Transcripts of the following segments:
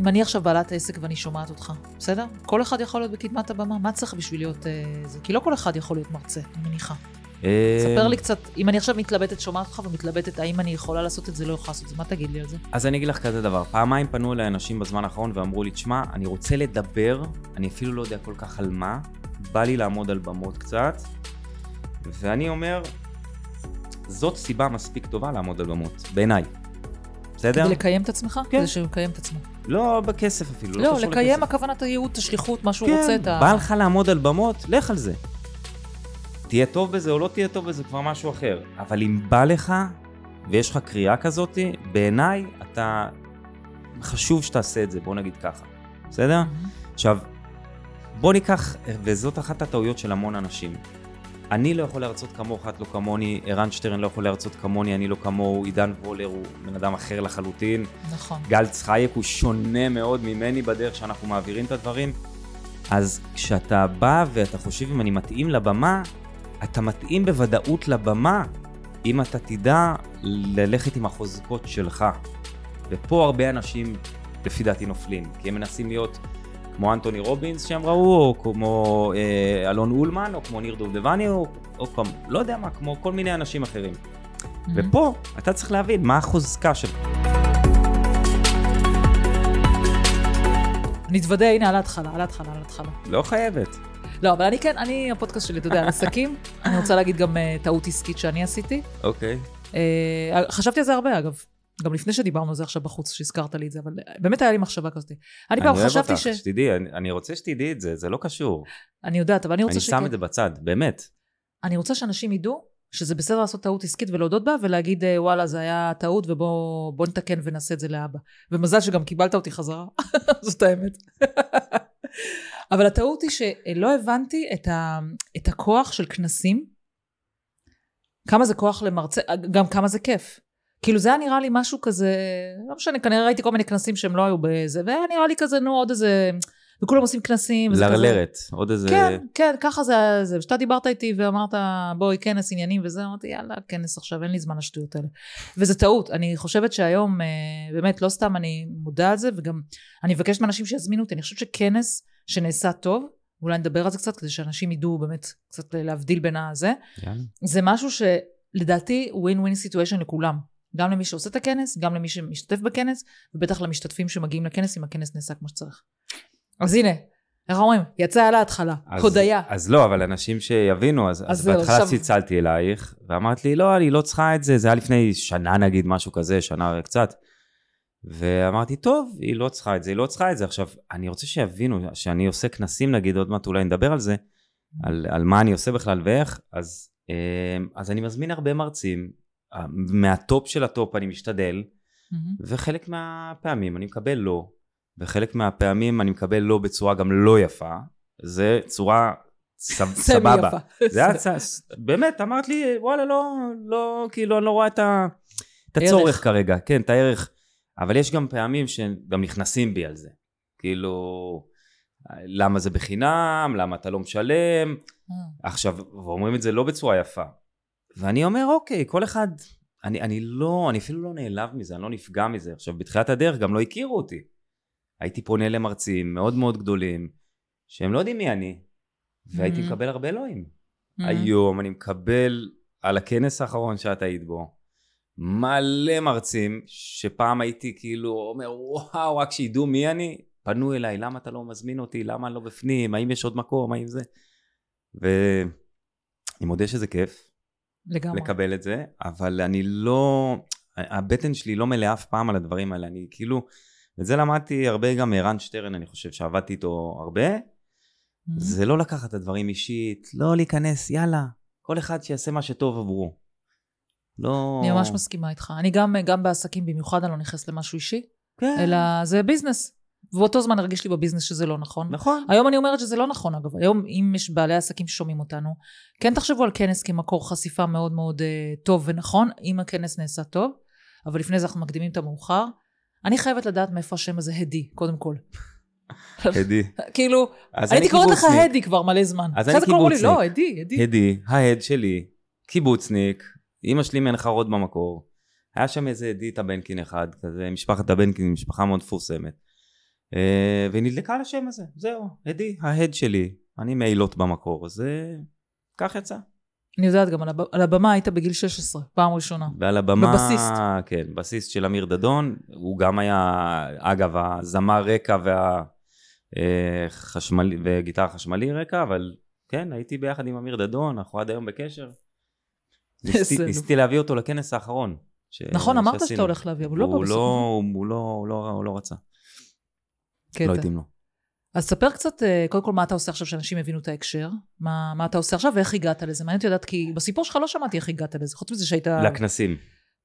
אם אני עכשיו בעלת עסק ואני שומעת אותך, בסדר? כל אחד יכול להיות בקדמת הבמה, מה צריך בשביל להיות אה, זה? כי לא כל אחד יכול להיות מרצה, אני מניחה. אה, ספר לי קצת, אם אני עכשיו מתלבטת, שומעת אותך ומתלבטת, האם אני יכולה לעשות את זה, לא יכולה לעשות את זה, מה תגיד לי על זה? אז אני אגיד לך כזה דבר, פעמיים פנו אליי אנשים בזמן האחרון ואמרו לי, תשמע, אני רוצה לדבר, אני אפילו לא יודע כל כך על מה, בא לי לעמוד על במות קצת, ואני אומר, זאת סיבה מספיק טובה לעמוד על במות, בעיניי. בסדר? כדי לקיים את עצמך? כן. כדי שהוא יקיים את עצמו. לא בכסף אפילו, לא, לא, לקיים לכסף. הכוונת הייעוד, את השליחות, מה שהוא כן, רוצה, את ה... בא לך לעמוד על במות, לך על זה. תהיה טוב בזה או לא תהיה טוב בזה, כבר משהו אחר. אבל אם בא לך, ויש לך קריאה כזאת, בעיניי אתה... חשוב שתעשה את זה, בוא נגיד ככה. בסדר? מהמם. עכשיו, בוא ניקח, וזאת אחת הטעויות של המון אנשים. אני לא יכול להרצות כמוך, את לא כמוני, ערן שטרן לא יכול להרצות כמוני, אני לא כמוהו, עידן וולר הוא בן אדם אחר לחלוטין. נכון. גל צחייק הוא שונה מאוד ממני בדרך שאנחנו מעבירים את הדברים. אז כשאתה בא ואתה חושב אם אני מתאים לבמה, אתה מתאים בוודאות לבמה אם אתה תדע ללכת עם החוזקות שלך. ופה הרבה אנשים לפי דעתי נופלים, כי הם מנסים להיות כמו אנטוני רובינס שהם ראו, או כמו אה, אלון אולמן, או כמו ניר דובדבני, או, או כמו, לא יודע מה, כמו כל מיני אנשים אחרים. מהמם. ופה אתה צריך להבין מה החוזקה שלך. נתוודה, הנה, על ההתחלה, על ההתחלה, על ההתחלה. לא חייבת. לא, אבל אני כן, אני, הפודקאסט שלי, אתה יודע, על עסקים. אני רוצה להגיד גם אה, טעות עסקית שאני עשיתי. אוקיי. אה, חשבתי על זה הרבה, אגב. גם לפני שדיברנו על זה עכשיו בחוץ, שהזכרת לי את זה, אבל אה, באמת היה לי מחשבה כזאת. אני פעם חשבתי ש... אני אוהב אותך, שתדעי, אני, אני רוצה שתדעי את זה, זה לא קשור. אני יודעת, אבל אני רוצה אני שכן- שם את זה בצד, באמת. אני רוצה שאנשים ידעו שזה בסדר לעשות טעות עסקית ולהודות בה, ולהגיד, אה, וואלה, זה היה טעות, ובוא בוא נתקן ונעשה את זה לאבא. ומזל שגם קיבלת אותי חזרה, זאת האמת. אבל הטעות היא שלא הבנתי את, ה, את הכוח של כנסים, כמה זה כוח למרצה, גם כמה זה כיף. כאילו זה היה נראה לי משהו כזה, לא משנה, כנראה ראיתי כל מיני כנסים שהם לא היו בזה, והיה נראה לי כזה, נו, עוד איזה, וכולם עושים כנסים. וזה כזה- לרלרת, עוד איזה... כן, כן, ככה זה זה. כשאתה דיברת איתי ואמרת, בואי, כנס עניינים וזה, אמרתי, יאללה, כנס עכשיו, אין לי זמן לשטויות האלה. וזה טעות. אני חושבת שהיום, אה, באמת, לא סתם אני מודה על זה, וגם אני מבקשת מאנשים שיזמינו אותי. אני חושבת שכנס שנעשה טוב, אולי נדבר על זה קצת, כדי שאנשים ידעו באמת קצת להבדיל בין הזה, יאללה. זה משהו שלדעתי ווין ווין סיטואשן לכולם. גם למי שעושה את הכנס, גם למי שמשתתף בכנס, ובטח למשתתפים שמגיעים לכנס, אם הכנס נעשה כמו שצריך. אז הנה, איך אומרים? יצא על ההתחלה, אז- הודיה. אז לא, אבל אנשים שיבינו, אז, אז אז בהתחלה עכשיו- צלצלתי אלייך, ואמרת לי, לא, אני לא צריכה את זה, זה היה לפני שנה נגיד, משהו כזה, שנה וקצת. ואמרתי, טוב, היא לא צריכה את זה, היא לא צריכה את זה. עכשיו, אני רוצה שיבינו שאני עושה כנסים נגיד, עוד מעט אולי נדבר על זה, על, על מה אני עושה בכלל ואיך, אז, אה, אז אני מזמין הרבה מרצים, מהטופ של הטופ אני משתדל, מהמם. וחלק מהפעמים אני מקבל לא, וחלק מהפעמים אני מקבל לא בצורה גם לא יפה, זה צורה סב, סבבה. זה היה, צ- באמת, אמרת לי, וואלה, לא, לא, כאילו, אני לא רואה את, ה, את ערך. הצורך כרגע, כן, את הערך, אבל יש גם פעמים שגם נכנסים בי על זה, כאילו, למה זה בחינם, למה אתה לא משלם, אה, עכשיו, ואומרים את זה לא בצורה יפה. ואני אומר, אוקיי, כל אחד, אני, אני לא, אני אפילו לא נעלב מזה, אני לא נפגע מזה. עכשיו, בתחילת הדרך גם לא הכירו אותי. הייתי פונה למרצים מאוד מאוד גדולים, שהם לא יודעים מי אני, והייתי Mhm. מקבל הרבה אלוהים. מהמם. היום אני מקבל על הכנס האחרון שאת היית בו, מלא מרצים, שפעם הייתי כאילו אומר, וואו, רק שידעו מי אני, פנו אליי, למה אתה לא מזמין אותי, למה אני לא בפנים, האם יש עוד מקום, האם זה... ואני מודה שזה כיף לגמרי. לקבל את זה, אבל אני לא, הבטן שלי לא מלאה אף פעם על הדברים האלה, אני כאילו, ואת זה למדתי הרבה גם מערן שטרן, אני חושב שעבדתי איתו הרבה, מהמם. זה לא לקחת את הדברים אישית, לא להיכנס, יאללה, כל אחד שיעשה מה שטוב עבורו. לא... אני ממש מסכימה איתך. אני גם, גם בעסקים במיוחד, אני לא נכנסת למשהו אישי, כן. אלא זה ביזנס. ובאותו זמן הרגיש לי בביזנס שזה לא נכון. נכון. היום אני אומרת שזה לא נכון אגב, היום אם יש בעלי עסקים ששומעים אותנו, כן תחשבו על כנס כמקור חשיפה מאוד מאוד uh, טוב ונכון, אם הכנס נעשה טוב, אבל לפני זה אנחנו מקדימים את המאוחר. אני חייבת לדעת מאיפה השם הזה הדי, קודם כל. הדי. כאילו, הייתי קוראת לך. הדי כבר מלא זמן. אז אני קיבוצניק. לא, הדי, הדי. הדי, ההד שלי, קיבוצניק, אימא שלי מנחרות במקור. היה שם איזה עדי טבנקין אחד, כזה, משפחת טבנקין, משפחה מאוד מפורסמת. אה, והיא נדלקה על השם הזה, זהו, הדי, ההד שלי, אני מעילות במקור, אז כך יצא. אני יודעת גם, על, הב... על הבמה היית בגיל 16, פעם ראשונה. ועל הבמה, בבסיסט. כן, בסיסט של אמיר דדון, הוא גם היה, אגב, הזמר רקע וה... אה, חשמלי, וגיטרה חשמלי רקע, אבל כן, הייתי ביחד עם אמיר דדון, אנחנו עד היום בקשר. ניסיתי, ניסיתי להביא אותו לכנס האחרון. ש... נכון, אמרת. שאתה הולך להביא, אבל לא הוא בסוף. לא, הוא לא, הוא לא, הוא לא רצה, קטע. לא התאים לו. אז ספר קצת, אה, קודם כל, מה אתה עושה עכשיו, שאנשים יבינו את ההקשר. מה, מה אתה עושה עכשיו ואיך הגעת לזה. מעניין אותי לדעת, כי בסיפור שלך לא שמעתי איך הגעת לזה, חוץ מזה שהיית... לכנסים.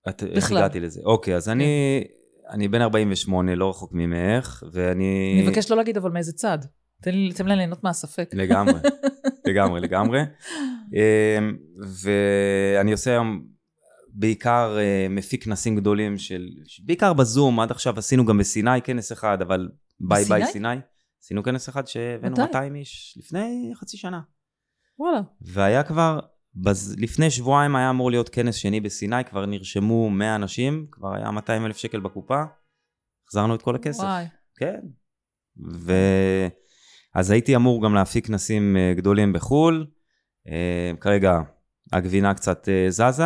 את, איך בכלל. הגעתי לזה? אוקיי, אז אני, אני בן 48, לא רחוק ממך, ואני... אני מבקש לא להגיד אבל מאיזה צד. תן לי, תן לי ליהנות מהספק. לגמרי, לגמרי, לגמרי. אמ, ואני עושה היום בעיקר אה, מפיק כנסים גדולים של, בעיקר בזום, עד עכשיו עשינו גם בסיני כנס אחד, אבל ביי ביי? סיני. עשינו כנס אחד שהבאנו מתי? 200 איש לפני חצי שנה. וואלה. והיה כבר, בז... לפני שבועיים היה אמור להיות כנס שני בסיני, כבר נרשמו 100 אנשים, כבר היה 200 אלף שקל בקופה, החזרנו את כל הכסף. וואי. כן. ו... אז הייתי אמור גם להפיק כנסים אה, גדולים בחו"ל. אה, כרגע הגבינה קצת אה, זזה,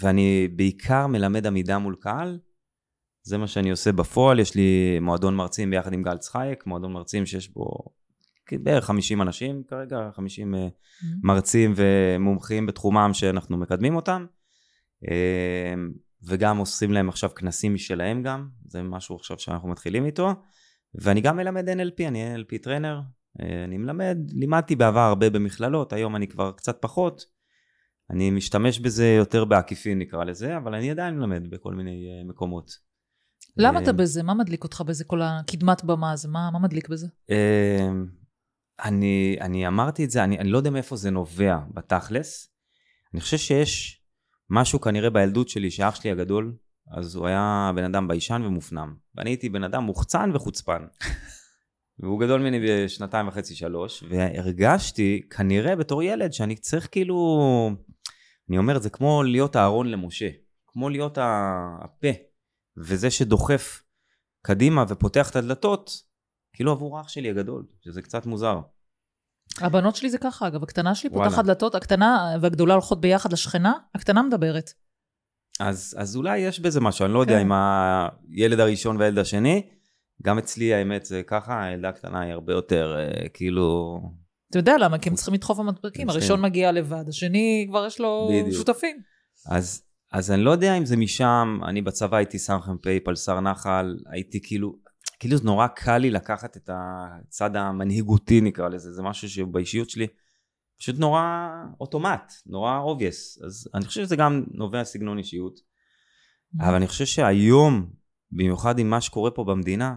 ואני בעיקר מלמד עמידה מול קהל. זה מה שאני עושה בפועל, יש לי מועדון מרצים ביחד עם גל צחייק, מועדון מרצים שיש בו בערך 50 אנשים כרגע, 50 אה, מרצים ומומחים בתחומם שאנחנו מקדמים אותם. אה, וגם עושים להם עכשיו כנסים משלהם גם, זה משהו עכשיו שאנחנו מתחילים איתו. ואני גם מלמד NLP, אני NLP טרנר, אה, אני מלמד, לימדתי בעבר הרבה במכללות, היום אני כבר קצת פחות. אני משתמש בזה יותר בעקיפין נקרא לזה, אבל אני עדיין מלמד בכל מיני מקומות. למה אה, אתה בזה? מה מדליק אותך בזה, כל הקדמת במה הזה? מה, מה מדליק בזה? אה, אני, אני אמרתי את זה, אני, אני לא יודע מאיפה זה נובע בתכלס. אני חושב שיש משהו כנראה בילדות שלי, שאח שלי הגדול, אז הוא היה בן אדם ביישן ומופנם. ואני הייתי בן אדם מוחצן וחוצפן. והוא גדול ממני בשנתיים וחצי, שלוש, והרגשתי כנראה בתור ילד שאני צריך כאילו, אני אומר, זה כמו להיות אהרון למשה, כמו להיות הפה, וזה שדוחף קדימה ופותח את הדלתות, כאילו עבור אח שלי הגדול, שזה קצת מוזר. הבנות שלי זה ככה, אגב, הקטנה שלי וואלה. פותחת דלתות, הקטנה והגדולה הולכות ביחד לשכנה, הקטנה מדברת. אז, אז אולי יש בזה משהו, אני לא יודע כן. אם הילד הראשון והילד השני, גם אצלי האמת זה ככה, הילדה הקטנה היא הרבה יותר אה, כאילו, אתה יודע למה? כי הם צריכים לדחוף במדבקים. הראשון. מגיע לבד, השני כבר יש לו בדיוק. שותפים. אז, אז אני לא יודע אם זה משם, אני בצבא הייתי סמ"פ פלסר נחל, הייתי כאילו, כאילו זה נורא קל לי לקחת את הצד המנהיגותי נקרא לזה, זה משהו שבאישיות שלי פשוט נורא אוטומט, נורא obvious, אז אני חושב שזה גם נובע סגנון אישיות, אבל אני חושב שהיום, במיוחד עם מה שקורה פה במדינה,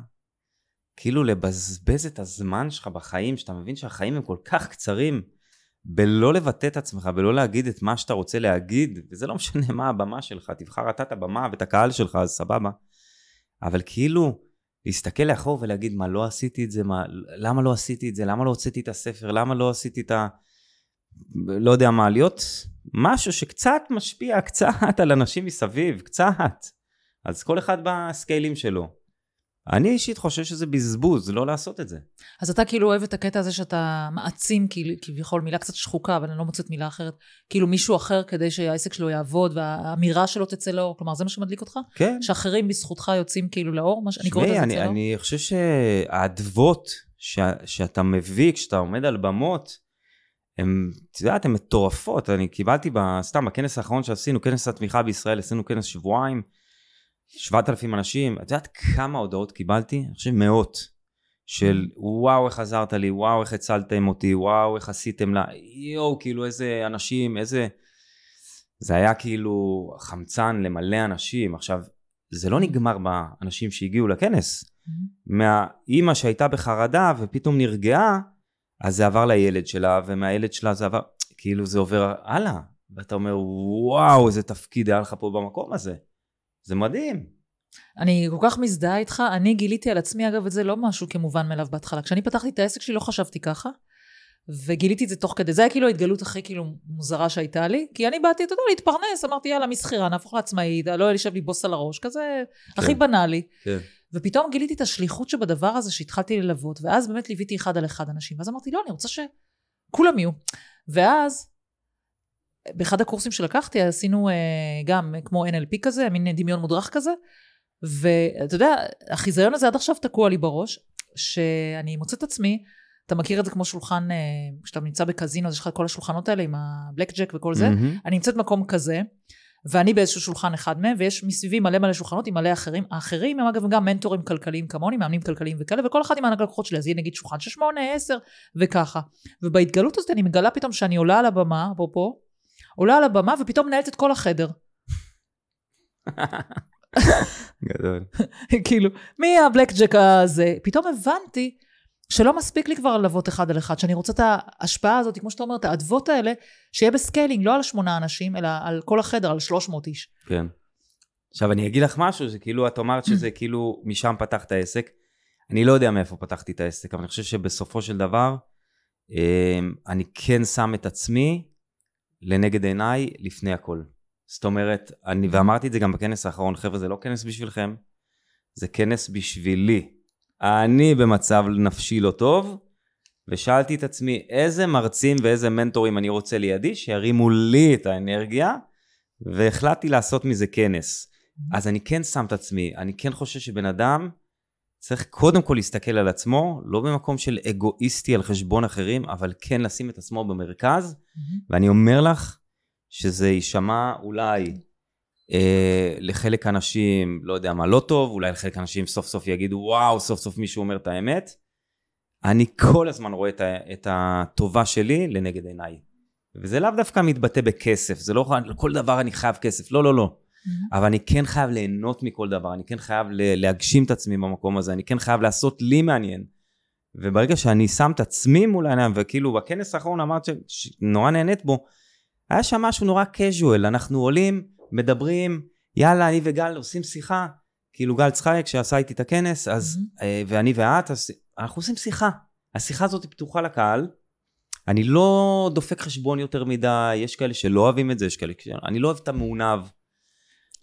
כאילו לבזבז את הזמן שלך בחיים, שאתה מבין שהחיים הם כל כך קצרים, בלא לבטא את עצמך, בלא להגיד את מה שאתה רוצה להגיד, וזה לא משנה מה הבמה שלך, תבחר אתה את הבמה ואת הקהל שלך, אז סבבה. אבל כאילו, להסתכל לאחור ולהגיד, מה, לא עשיתי את זה, מה, למה לא עשיתי את זה, למה לא הוצאתי את הספר, למה לא עשיתי את ה... לא יודע מה, להיות משהו שקצת משפיע קצת על אנשים מסביב, קצת. אז כל אחד בסקיילים שלו. אני אישית חושב שזה בזבוז לא לעשות את זה. אז אתה כאילו אוהב את הקטע הזה שאתה מעצים, כביכול, מילה קצת שחוקה, אבל אני לא מוצאת מילה אחרת, כאילו מישהו אחר כדי שהעסק שלו יעבוד והאמירה שלו תצא לאור, כלומר, זה מה שמדליק אותך? כן. שאחרים בזכותך יוצאים כאילו לאור? מה שאני קוראת לזה אני, יוצא לאור? אני חושב שהאדוות ש, שאתה מביא כשאתה עומד על במות, הן, את יודעת, הן מטורפות. אני קיבלתי, סתם, בכנס האחרון שעשינו, כנס התמיכה בישראל, עשינו כנס שבועיים, 7,000 אנשים. את יודעת כמה הודעות קיבלתי? אני חושב מאות. של וואו איך עזרת לי, וואו איך הצלתם אותי, וואו איך עשיתם לה, יואו כאילו איזה אנשים, איזה... זה היה כאילו חמצן למלא אנשים. עכשיו, זה לא נגמר באנשים שהגיעו לכנס. מהאימא שהייתה בחרדה ופתאום נרגעה, אז זה עבר לילד שלה, ומהילד שלה זה עבר, כאילו זה עובר הלאה. ואתה אומר, וואו, איזה תפקיד היה לך פה במקום הזה. זה מדהים. אני כל כך מזדהה איתך, אני גיליתי על עצמי, אגב, את זה לא משהו כמובן מאליו בהתחלה. כשאני פתחתי את העסק שלי לא חשבתי ככה, וגיליתי את זה תוך כדי. זה היה כאילו ההתגלות הכי כאילו מוזרה שהייתה לי, כי אני באתי, אתה יודע, להתפרנס, אמרתי, יאללה, משכירה, נהפוך לעצמאית, לא ישב לי בוס על הראש, כזה כן. הכי בנאלי. כן. ופתאום גיליתי את השליחות שבדבר הזה שהתחלתי ללוות, ואז באמת ליוויתי אחד על אחד אנשים, ואז אמרתי, לא, אני רוצה שכולם יהיו. ואז, באחד הקורסים שלקחתי, עשינו אה, גם כמו NLP כזה, מין דמיון מודרך כזה, ואתה יודע, החיזיון הזה עד עכשיו תקוע לי בראש, שאני מוצאת עצמי, אתה מכיר את זה כמו שולחן, אה, כשאתה נמצא בקזינו, אז יש לך את כל השולחנות האלה עם הבלק ג'ק וכל זה, מהמם. אני נמצאת במקום כזה, ואני באיזשהו שולחן אחד מהם, ויש מסביבי מלא מלא שולחנות עם מלא אחרים. האחרים הם אגב גם מנטורים כלכליים כמוני, מאמנים כלכליים וכאלה, וכל אחד עם הלקוחות שלי, אז יהיה נגיד שולחן של שמונה, עשר, וככה. ובהתגלות הזאת אני מגלה פתאום שאני עולה על הבמה, אפרופו, עולה על הבמה ופתאום מנהלת את כל החדר. גדול. כאילו, מי הבלק ג'ק הזה? פתאום הבנתי שלא מספיק לי כבר ללוות אחד על אחד, שאני רוצה את ההשפעה הזאת, כמו שאתה אומר, את האדוות האלה, שיהיה ב scaling, לא על שמונה אנשים, אלא על כל החדר, על 300 איש. כן. עכשיו אני אגיד לך משהו, זה כאילו, את אמרת שזה כאילו משם פתחת העסק. אני לא יודע מאיפה פתחתי את העסק, אבל אני חושב שבסופו של דבר, אמ, אני כן שם את עצמי לנגד עיניי לפני הכל. זאת אומרת, אני, ואמרתי את זה גם בכנס האחרון, חבר'ה, זה לא כנס בשבילכם, זה כנס בשבילי. אני במצב נפשי לא טוב, ושאלתי את עצמי איזה מרצים ואיזה מנטורים אני רוצה לידי, שירימו לי את האנרגיה, והחלטתי לעשות מזה כנס. אז אני כן שם את עצמי, אני כן חושב שבן אדם צריך קודם כל להסתכל על עצמו, לא במקום של אגואיסטי על חשבון אחרים, אבל כן לשים את עצמו במרכז, ואני אומר לך שזה יישמע אולי אה, לחלק אנשים, לא יודע מה, לא טוב, אולי לחלק אנשים סוף סוף יגידו, וואו, סוף סוף מישהו אומר את האמת. אני כל הזמן רואה את, ה, את הטובה שלי לנגד עיניי. וזה לאו דווקא מתבטא בכסף, זה לא כל דבר אני חייב כסף, לא, לא, לא. אבל אני כן חייב ליהנות מכל דבר, אני כן חייב להגשים את עצמי במקום הזה, אני כן חייב לעשות לי מעניין. וברגע שאני שם את עצמי מול העיניים, וכאילו בכנס האחרון אמרת שנורא נהנית בו, היה שם משהו נורא casual, אנחנו עולים, מדברים, יאללה, אני וגל עושים שיחה, כאילו גל צחייק שעשה איתי את הכנס, אז, מהמם. אה, ואני ואת, אז אנחנו עושים שיחה. השיחה הזאת פתוחה לקהל, אני לא דופק חשבון יותר מדי, יש כאלה שלא אוהבים את זה, יש כאלה, אני לא אוהב את המעונב.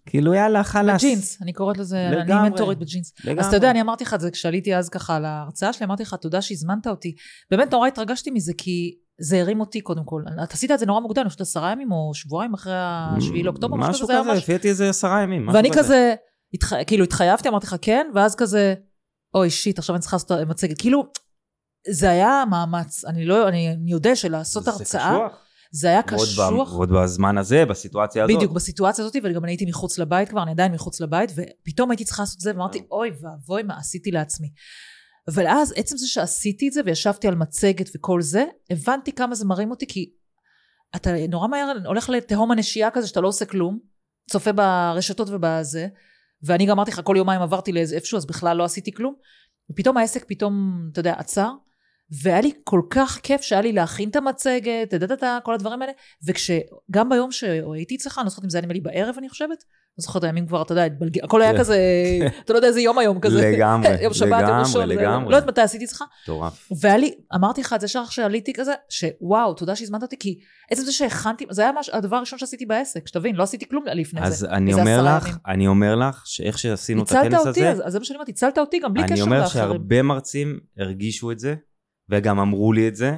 כאילו יאללה, חלאס. בג'ינס, אני קוראת לזה, אני לגמרי. מנטורית בג'ינס. לגמרי. אז אתה יודע, אני אמרתי לך את זה כשעליתי אז ככה על ההרצאה שלי, אמרתי לך, תודה שהזמנת אותי. באמת נורא התרגשתי מזה, כי זה הרים אותי קודם כל. אתה עשית את זה נורא מוקדם, אני חושבת עשרה ימים או שבועיים אחרי השביעי לאוקטובר, משהו זה כזה, ממש- לפי דעתי איזה עשרה ימים. ואני כזה, התח... כאילו התחייבתי, אמרתי לך כן, ואז כזה, אוי שיט, עכשיו אני צריכה לעשות מצגת. כאילו, זה היה מאמץ. אני לא, אני, אני יודע שלעשות זה הרצאה, קשוח. זה היה קשוח. ועוד בזמן הזה, בסיטואציה הזאת. בדיוק, בסיטואציה הזאת, וגם אני הייתי מחוץ לבית כבר, אני עדיין מחוץ לבית, ופתאום הייתי צריכה לעשות את זה, ואמרתי, אוי ואבוי, מה עשיתי לעצמי. אבל אז, עצם זה שעשיתי את זה, וישבתי על מצגת וכל זה, הבנתי כמה זה מרים אותי, כי אתה נורא מהר הולך לתהום הנשייה כזה, שאתה לא עושה כלום, צופה ברשתות ובזה, ואני גם אמרתי לך, כל יומיים עברתי לאיזה איפשהו, אז בכלל לא עשיתי כלום, ופתאום העסק פתאום, אתה יודע, עצר, והיה לי כל כך כיף שהיה לי להכין את המצגת, דדדדה, כל הדברים האלה, וכשגם ביום שהייתי אצלך, אני לא זוכרת אם זה היה נדמה לי בערב, אני חושבת, לא זוכרת, הימים כבר, אתה יודע, התבלג... הכל היה כן. כזה, אתה לא יודע איזה יום היום כזה. לגמרי, יום שבת, יום לגמרי, ראשון, זה- לגמרי. לא יודעת מתי עשיתי אצלך. מטורף. והיה לי, אמרתי לך את זה שח שעליתי כזה, שוואו, תודה שהזמנת אותי, כי עצם זה שהכנתי, זה היה מש, הדבר הראשון שעשיתי בעסק, שתבין, לא עשיתי כלום לפני אז זה. אני איזה אומר לך, ימים. אני אומר לך, שאיך שעשינו את הצלת הכנס אותי, הזה, אז אז זה מה שאני אומרת, הצלת אותי גם בלי אני קשר אומר לאחרים. שהרבה מרצים הרגישו את זה, וגם אמרו לי את זה,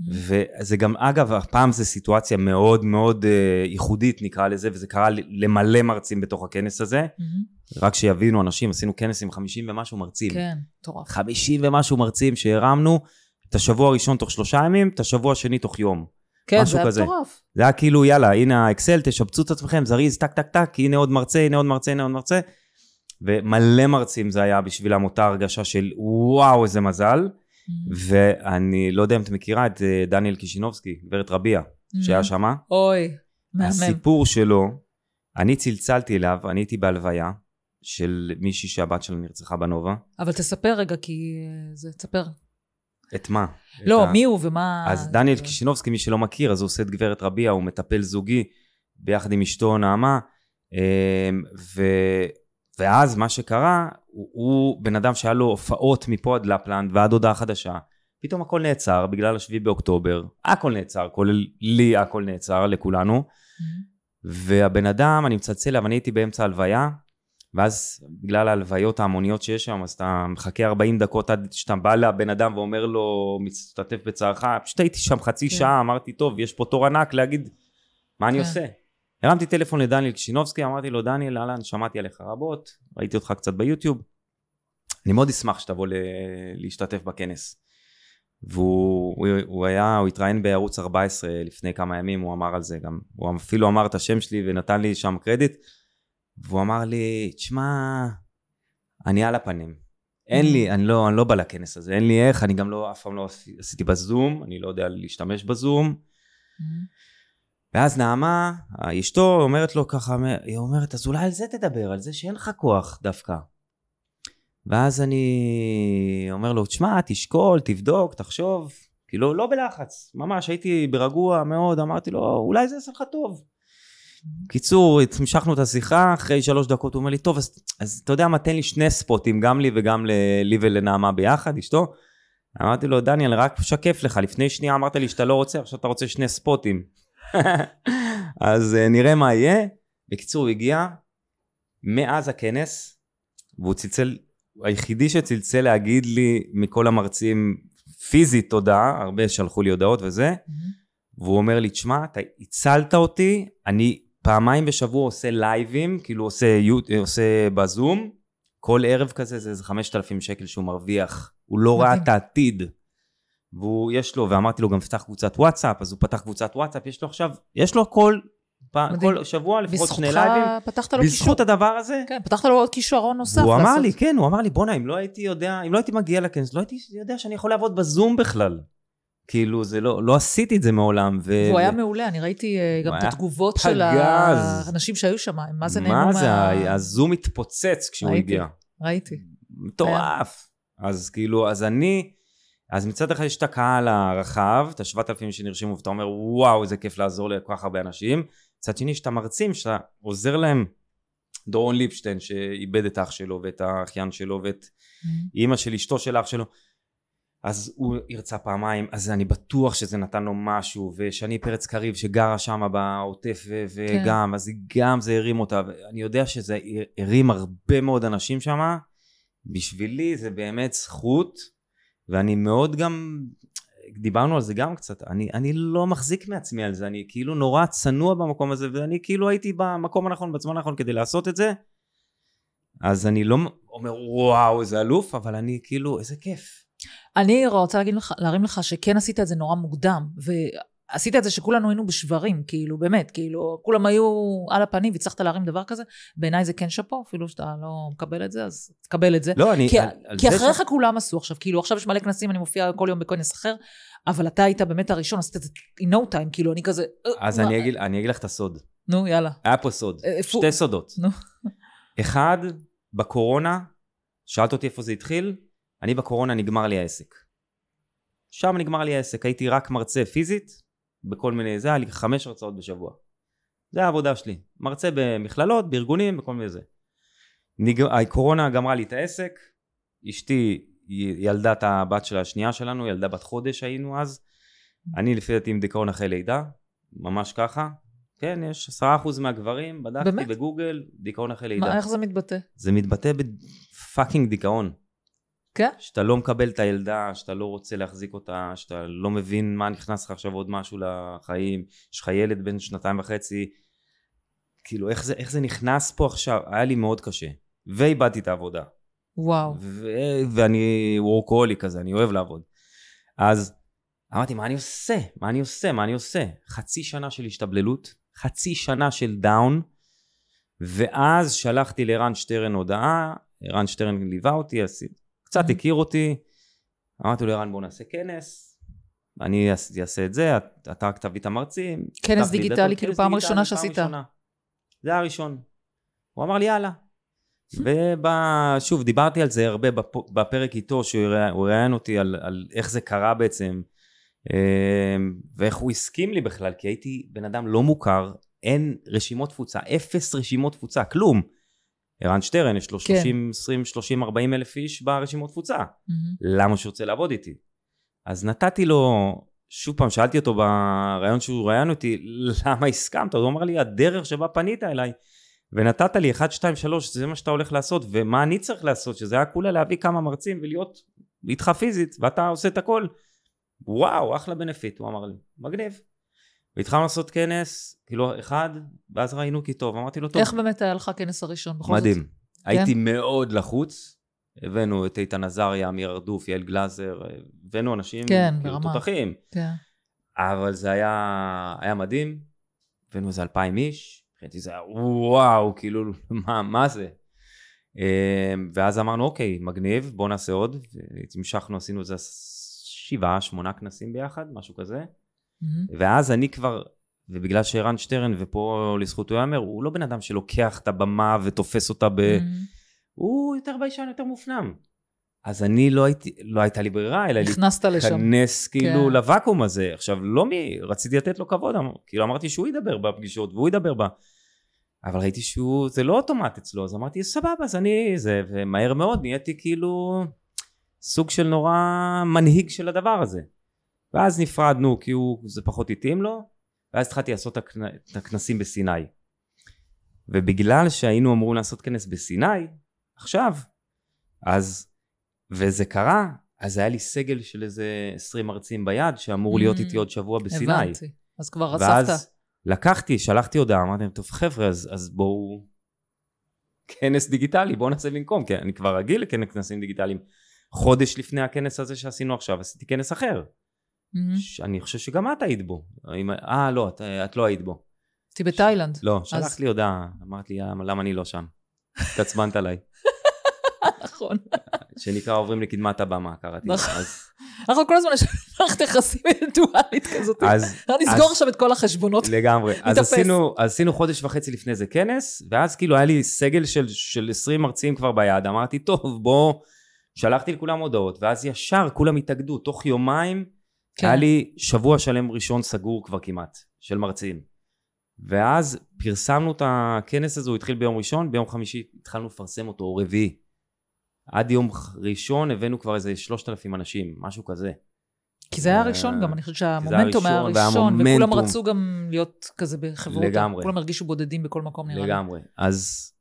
Mm-hmm. וזה גם, אגב, הפעם זו סיטואציה מאוד מאוד אה, ייחודית נקרא לזה, וזה קרה למלא מרצים בתוך הכנס הזה. מהמם. רק שיבינו אנשים, עשינו כנס עם 50 ומשהו מרצים. כן, מטורף. 50 ומשהו מרצים שהרמנו, את השבוע הראשון תוך שלושה ימים, את השבוע השני תוך יום. כן, זה היה. מטורף. זה היה כאילו, יאללה, הנה האקסל, תשבצו את עצמכם, זריז, טק, טק, טק, הנה עוד מרצה, הנה עוד מרצה, הנה עוד מרצה. ומלא מרצים זה היה בשבילם אותה הרגשה של וואו, איזה מזל. ואני לא יודע אם את מכירה את אה, דניאל קישינובסקי, גברת רביע, שהיה מהמם. שמה. אוי, מהמם. הסיפור שלו, אני צלצלתי אליו, אני הייתי בהלוויה של מישהי שהבת שלה נרצחה בנובה. אבל תספר רגע, כי אה, זה, תספר. את מה? לא, את ה- מי הוא ומה... אז דניאל זה- קישינובסקי, מי שלא מכיר, אז הוא עושה את גברת רביע, הוא מטפל זוגי ביחד עם אשתו נעמה, ו... ואז מה שקרה, הוא, הוא בן אדם שהיה לו הופעות מפה עד לפלנד ועד הודעה חדשה, פתאום הכל נעצר בגלל השביעי באוקטובר, הכל נעצר, כולל לי הכל נעצר, לכולנו, מהמם. והבן אדם, אני מצלצל אליו, אני הייתי באמצע הלוויה, ואז בגלל ההלוויות ההמוניות שיש שם, אז אתה מחכה 40 דקות עד שאתה בא לבן אדם ואומר לו, משתתף בצערך, פשוט הייתי שם חצי כן. שעה, אמרתי, טוב, יש פה תור ענק להגיד, מה אני כן. עושה? הרמתי טלפון לדניאל קשינובסקי, אמרתי לו, דניאל, אהלן, שמעתי עליך רבות, ראיתי אותך קצת ביוטיוב, אני מאוד אשמח שתבוא ל- להשתתף בכנס. והוא הוא, הוא היה, הוא התראיין בערוץ 14 לפני כמה ימים, הוא אמר על זה גם, הוא אפילו אמר את השם שלי ונתן לי שם קרדיט, והוא אמר לי, תשמע, אני על הפנים. אין לי, אני לא, אני לא בא לכנס הזה, אין לי איך, אני גם לא, אף פעם לא עשי- עשיתי בזום, אני לא יודע להשתמש בזום. ואז נעמה, אשתו, אומרת לו ככה, היא אומרת, אז אולי על זה תדבר, על זה שאין לך כוח דווקא. ואז אני אומר לו, תשמע, תשקול, תבדוק, תחשוב. כאילו, לא בלחץ, ממש, הייתי ברגוע מאוד, אמרתי לו, אולי זה יעשה לך טוב. קיצור, המשכנו את השיחה, אחרי שלוש דקות הוא אומר לי, טוב, אז, אז אתה יודע מה, תן לי שני ספוטים, גם לי וגם לי ולנעמה ביחד, אשתו. אמרתי לו, דניאל, רק משקף לך, לפני שנייה אמרת לי שאתה לא רוצה, עכשיו אתה רוצה שני ספוטים. אז אה, נראה מה יהיה. בקיצור, הוא הגיע מאז הכנס, והוא צלצל, היחידי שצלצל להגיד לי מכל המרצים פיזית תודה, הרבה שלחו לי הודעות וזה, והוא אומר לי, תשמע, אתה הצלת אותי, אני פעמיים בשבוע עושה לייבים, כאילו עושה, יו- עושה בזום, כל ערב כזה זה איזה 5,000 שקל שהוא מרוויח, הוא לא ראה. את העתיד. והוא, יש לו, ואמרתי לו גם פתח קבוצת וואטסאפ, אז הוא פתח קבוצת וואטסאפ, יש לו עכשיו, יש לו כל, מדהים. כל שבוע לפחות שני לייבים, פתחת לו קישור. בזכות הדבר הזה. כן, פתחת לו עוד כישרון נוסף הוא אמר לעשות. לי, כן, הוא אמר לי, בואנה, אם לא הייתי יודע, אם לא הייתי מגיע לכנס, לא הייתי יודע שאני יכול לעבוד בזום בכלל. כאילו, זה לא, לא עשיתי את זה מעולם. ו... והוא היה מעולה, אני ראיתי אה, גם את התגובות של פגז. האנשים שהיו שם, מה זה נהנו מה זה, מה... הזום התפוצץ כשהוא ראיתי. הגיע. ראיתי. מטורף. אז כאילו, אז אני, אז מצד אחד יש את הקהל הרחב, את השבעת אלפים שנרשמו, ואתה אומר, וואו, איזה כיף לעזור לכל כך הרבה אנשים. מצד שני, יש את המרצים, שאתה עוזר להם, דורון ליפשטיין, שאיבד את האח שלו, ואת האחיין שלו, ואת אימא של אשתו של אח שלו. אז הוא הרצה פעמיים, אז אני בטוח שזה נתן לו משהו, ושני פרץ קריב שגרה שם בעוטף ו- וגם, אז גם זה הרים אותה, ואני יודע שזה הרים הרבה מאוד אנשים שם, בשבילי זה באמת זכות, ואני מאוד גם, דיברנו על זה גם קצת, אני, אני לא מחזיק מעצמי על זה, אני כאילו נורא צנוע במקום הזה, ואני כאילו הייתי במקום הנכון, בזמן הנכון כדי לעשות את זה, אז אני לא אומר וואו איזה אלוף, אבל אני כאילו איזה כיף. אני רוצה להגיד לך, להרים לך שכן עשית את זה נורא מוקדם, ועשית את זה שכולנו היינו בשברים, כאילו, באמת, כאילו, כולם היו על הפנים והצלחת להרים דבר כזה, בעיניי זה כן שאפו, אפילו שאתה לא מקבל את זה, אז תקבל את זה. לא, אני... כי, על- על כי אחריך ש- כולם עשו עכשיו, כאילו, עכשיו יש מלא כנסים, אני מופיעה כל יום בכנס אחר, אבל אתה היית באמת הראשון, עשית את זה in no time, כאילו, אני כזה... אה, אז מה- אני אגיד, אני אגיד לך את הסוד. נו, יאללה. היה פה סוד. אה, איפה- שתי סודות. נו. אחד, בקורונה, שאלת אותי איפה זה התחיל, אני בקורונה נגמר לי העסק. שם נגמר לי העסק, הייתי רק מרצה פיזית, בכל מיני, זה היה לי חמש הרצאות בשבוע. זה העבודה שלי. מרצה במכללות, בארגונים, בכל מיני זה. נג... הקורונה גמרה לי את העסק, אשתי ילדה את הבת שלה השנייה שלנו, ילדה בת חודש היינו אז. אני לפי דעתי עם דיכאון אחרי לידה, ממש ככה. כן, יש עשרה אחוז מהגברים, בדקתי באמת? בגוגל, דיכאון אחרי לידה. מה, איך זה מתבטא? זה מתבטא בפאקינג דיכאון. כן? שאתה לא מקבל את הילדה, שאתה לא רוצה להחזיק אותה, שאתה לא מבין מה נכנס לך עכשיו עוד משהו לחיים, יש לך ילד בן שנתיים וחצי, כאילו איך זה, איך זה נכנס פה עכשיו, היה לי מאוד קשה. ואיבדתי את העבודה. וואו. ו- ואני וורקוהולי כזה, אני אוהב לעבוד. אז אמרתי, מה אני עושה? מה אני עושה? מה אני עושה? חצי שנה של השתבללות, חצי שנה של דאון, ואז שלחתי לערן שטרן הודעה, ערן שטרן ליווה אותי, קצת. הכיר אותי, אמרתי לו, ערן בוא נעשה כנס, אני אעש- אעשה את זה, את- אתה רק תביא את המרצים. כנס דיגיטלי, כאילו פעם ראשונה שעשית. זה היה הראשון. הוא אמר לי יאללה. ושוב, דיברתי על זה הרבה בפ- בפרק איתו, שהוא ראיין- אותי על, על איך זה קרה בעצם, אה, ואיך הוא הסכים לי בכלל, כי הייתי בן אדם לא מוכר, אין רשימות תפוצה, אפס רשימות תפוצה, כלום. ערן שטרן, יש לו כן. 30, 20, 30, 40 אלף איש ברשימות תפוצה. מהמם. למה שהוא רוצה לעבוד איתי? אז נתתי לו, שוב פעם, שאלתי אותו בריאיון שהוא ראיין אותי, למה הסכמת? הוא אמר לי, הדרך שבה פנית אליי, ונתת לי 1, 2, 3, זה מה שאתה הולך לעשות, ומה אני צריך לעשות, שזה היה כולה להביא כמה מרצים ולהיות איתך פיזית, ואתה עושה את הכל. וואו, אחלה בנפיט, הוא אמר לי, מגניב. והתחלנו לעשות כנס, כאילו אחד, ואז ראינו כי טוב, אמרתי לו טוב. איך באמת היה לך הכנס הראשון? בכל זאת? מדהים. הייתי מאוד לחוץ, הבאנו את איתן עזריה, אמיר ארדוף, יעל גלאזר, הבאנו אנשים, כן, כאילו. תותחים. כן. אבל זה היה, היה מדהים, הבאנו איזה אלפיים איש, מבחינתי זה היה וואו, כאילו, מה, מה זה? אמ, ואז אמרנו, אוקיי, מגניב, בוא נעשה עוד, והמשכנו, עשינו איזה שבעה, שמונה כנסים ביחד, משהו כזה, מהמם. ואז אני כבר, ובגלל שערן שטרן, ופה לזכותו ייאמר, הוא לא בן אדם שלוקח את הבמה ותופס אותה ב... מהמם. הוא יותר ביישן, יותר מופנם. אז אני לא הייתי, לא הייתה לי ברירה, אלא נכנסת לשם. להיכנס כאילו כן. לוואקום הזה. עכשיו, לא מי, רציתי לתת לו כבוד, אמר- כאילו אמרתי שהוא ידבר בפגישות, והוא ידבר בה. אבל ראיתי שהוא, זה לא אוטומט אצלו, אז אמרתי, סבבה, אז אני זה, ומהר מאוד נהייתי כאילו סוג של נורא מנהיג של הדבר הזה. ואז נפרדנו, כי הוא, זה פחות התאים לו, ואז התחלתי לעשות את הכנ- את הכנסים בסיני. ובגלל שהיינו אמורים לעשות כנס בסיני, עכשיו, אז, וזה קרה, אז היה לי סגל של איזה 20 מרצים ביד, שאמור להיות Mm, איתי עוד שבוע בסיני. הבנתי. אז כבר אספת. ואז לקחתי, שלחתי הודעה, אמרתי להם, טוב חבר'ה, אז, אז בואו... כנס דיגיטלי, בואו נעשה במקום, כי אני כבר רגיל לכנסים דיגיטליים. חודש לפני הכנס הזה שעשינו עכשיו, עשיתי כנס אחר. מהמם. שאני חושב שגם את היית בו. אה, לא, את, את לא היית בו. הייתי בתאילנד. לא, שלחת לי הודעה, אמרת לי, "אה, למה אני לא שם? התעצבנת עליי. נכון. שנקרא עוברים לקדמת הבמה, קראתי. לזה. נכון. אז, אנחנו כל הזמן יש מערכת יחסים אינטואלית כזאת. אז לסגור אז- עכשיו את כל החשבונות. לגמרי. אז. עשינו, אז עשינו חודש וחצי לפני זה כנס, ואז כאילו היה לי סגל של, של 20 מרצים כבר ביד, אמרתי, טוב, בוא, שלחתי לכולם הודעות, ואז ישר כולם התאגדו, תוך יומיים כן. היה לי שבוע שלם ראשון סגור כבר כמעט, של מרצים. ואז פרסמנו את הכנס הזה, הוא התחיל ביום ראשון, ביום חמישי התחלנו לפרסם אותו, או רביעי. עד יום ראשון הבאנו כבר איזה 3,000 אנשים, משהו כזה. כי זה היה אה, הראשון גם, אני חושבת שהמומנטום היה ראשון, ראשון, וכולם רצו גם להיות כזה בחברות. לגמרי. כולם הרגישו בודדים בכל מקום נראה לי. לגמרי. אז,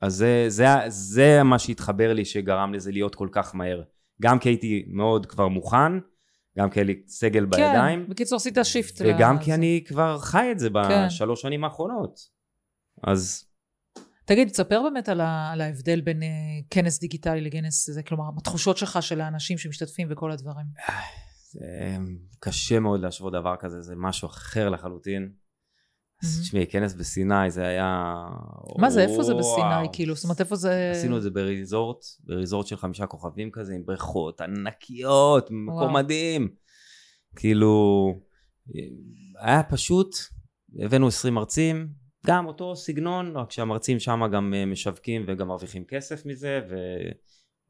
אז זה, זה, זה מה שהתחבר לי שגרם לזה להיות כל כך מהר. גם כי הייתי מאוד כבר מוכן, גם כי היה לי סגל בידיים, כן, בקיצור עשית שיפט. וגם לזה. כי אני כבר חי את זה כן. בשלוש שנים האחרונות. אז תגיד, תספר באמת על, ה, על ההבדל בין uh, כנס דיגיטלי לכנס זה, כלומר, התחושות שלך של האנשים שמשתתפים וכל הדברים. זה קשה מאוד להשוות דבר כזה, זה משהו אחר לחלוטין. אז. תשמעי, כנס בסיני זה היה... מה זה, איפה זה. בסיני, כאילו? זאת אומרת, איפה זה... עשינו את זה בריזורט, בריזורט של חמישה כוכבים כזה, עם בריכות ענקיות, מקום מדהים. כאילו, היה פשוט, הבאנו 20 מרצים, גם אותו סגנון, רק שהמרצים שם גם אה, משווקים וגם מרוויחים כסף מזה,